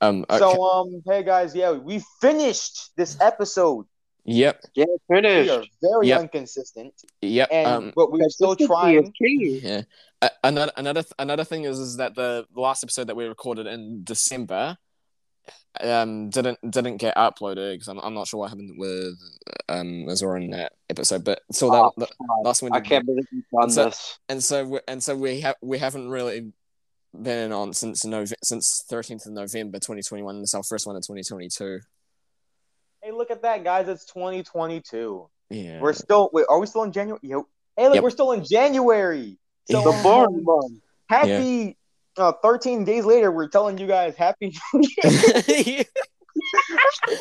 Um. Okay. So, um, hey guys, yeah, we finished this episode. yep. yeah, We are very Yep. inconsistent, Yep. and um. but we're still Consistency is trying. key. Yeah. Uh, another another th- another thing is is that the last episode that we recorded in December, um didn't didn't get uploaded because I'm, I'm not sure what happened with um Azora in that episode, but so that, Oh, that God. last one I can't believe you've done So- this. and so we, and so we have we haven't really been on since Nov- since 13th of November 2021. It's our first one in 2022. Hey, look at that, guys! It's 2022. Yeah, We're still. Wait, are we still in January? Yo, hey, look, Yep. we're still in January. So, The um, Born month. happy. Uh, 13 days later, we're telling you guys happy. hey,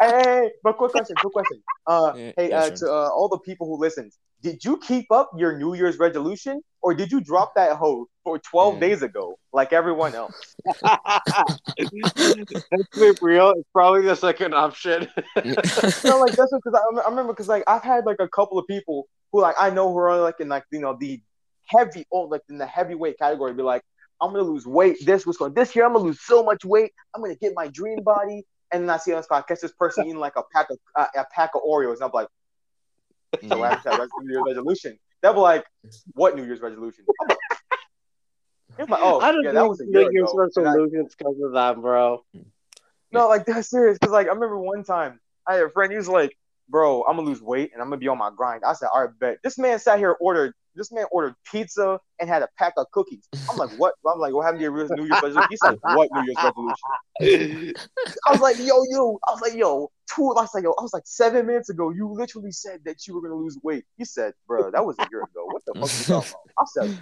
hey, hey, but quick question, quick question. Uh, Yeah, hey, yeah, uh, sure. to uh, all the people who listen, did you keep up your New Year's resolution, or did you drop that hoe for 12 Yeah. days ago, like everyone else? Let's be real. It's probably the second option. no, like that's because I, I remember because like I've had like a couple of people who like I know who are like in like you know the heavy oh like in the heavyweight category be like I'm gonna lose weight. This was going this year I'm gonna lose so much weight. I'm gonna get my dream body. And then I see on this podcast this person eating like a pack of uh, a pack of Oreos. And I'm like so I have that New Year's resolution. They'll be like what New Year's resolution? I'm like, It's like, oh I don't yeah think that was a New year Year's ago. resolutions because of that, bro. No, like that's serious. Cause like I remember one time I had a friend. He was like, "Bro, I'm gonna lose weight and I'm gonna be on my grind." I said, "All right, bet." This man sat here ordered. This man ordered pizza and had a pack of cookies. I'm like, "What?" I'm like, "What happened to your New Year's resolution?" He said, "What New Year's resolution?" I was like, "Yo, yo." I was like, "Yo." Two. I was like, "Yo." I was like, seven minutes ago, you literally said that you were gonna lose weight. He said, "Bro, that was a year ago. What the fuck are you talking about?" I said.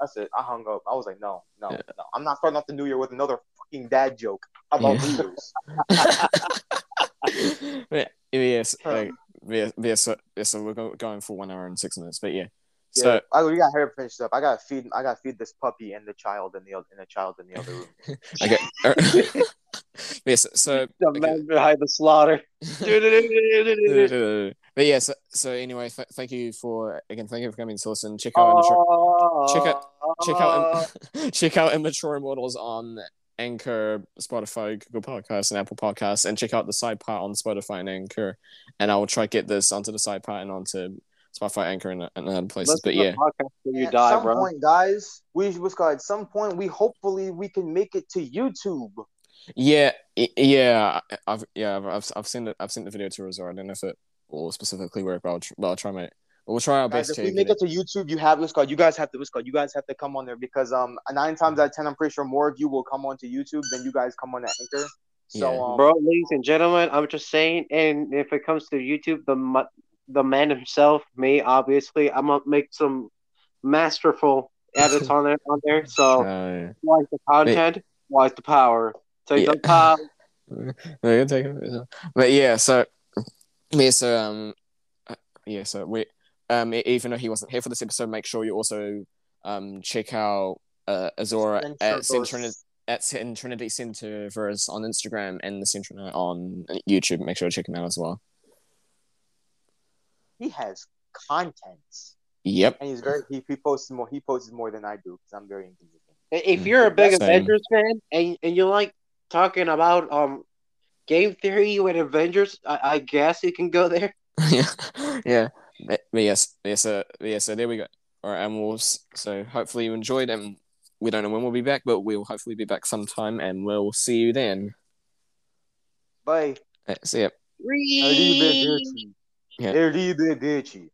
I said, I hung up. I was like, no, no, no. I'm not starting off the new year with another fucking dad joke about Yeah. New Year's. yes, uh, yeah, yeah, so, yeah, so we're going for one hour and six minutes, but yeah. Yeah, So I, we got hair finished up. I gotta feed. I gotta feed this puppy and the child in the and the child in the other room. okay, yes, so The okay. man behind the slaughter. but yeah, so, so anyway, th- thank you for again, thank you for coming to listen. Check out Immature, check out- check out check out Immature Immortals on Anchor, Spotify, Google Podcasts, and Apple Podcasts, and check out the side part on Spotify and Anchor. And I will try to get this onto the side part and onto Spotify, Anchor, and, and other places. Listen But yeah, podcast you at die, some bro. point, guys, we was called. At some point, we hopefully we can make it to YouTube. yeah, yeah, I- I've yeah, I've, I've I've seen it. I've seen the video to Resort. I don't know if it will specifically work, but I'll, tr- but I'll try my. But we'll try our Guys, best if we make get it to YouTube, you have this card. You guys have to what's called. You guys have to come on there because um nine times out of ten, I'm pretty sure more of you will come on to YouTube than you guys come on the Anchor. So Yeah. um, Bro, ladies and gentlemen, I'm just saying, and if it comes to YouTube, the the man himself, me, obviously, I'm gonna make some masterful edits on there. On there, so Uh, why the content? Why the power? Take Yeah. the power. no, you're taking it. But yeah, so yeah, so um, uh, yeah, so we um, even though he wasn't here for this episode, make sure you also um check out uh Azora at Sin Trinity at Sin Trinity Centerverse on Instagram and the Central on YouTube. Make sure to check him out as well. he has contents, Yep. and he's very he, he posts more. He posts more than I do because I'm very inconsistent. If you're a big Same. Avengers fan and and you like talking about um game theory with Avengers, I, I guess you can go there. yeah, yeah, but, yes, yes, so yeah, so there we go. All right, we'll so hopefully you enjoyed, and we don't know when we'll be back, but we'll hopefully be back sometime, and we'll see you then. Bye. Uh, See ya. Arrivederci. Yeah. Arrivederci.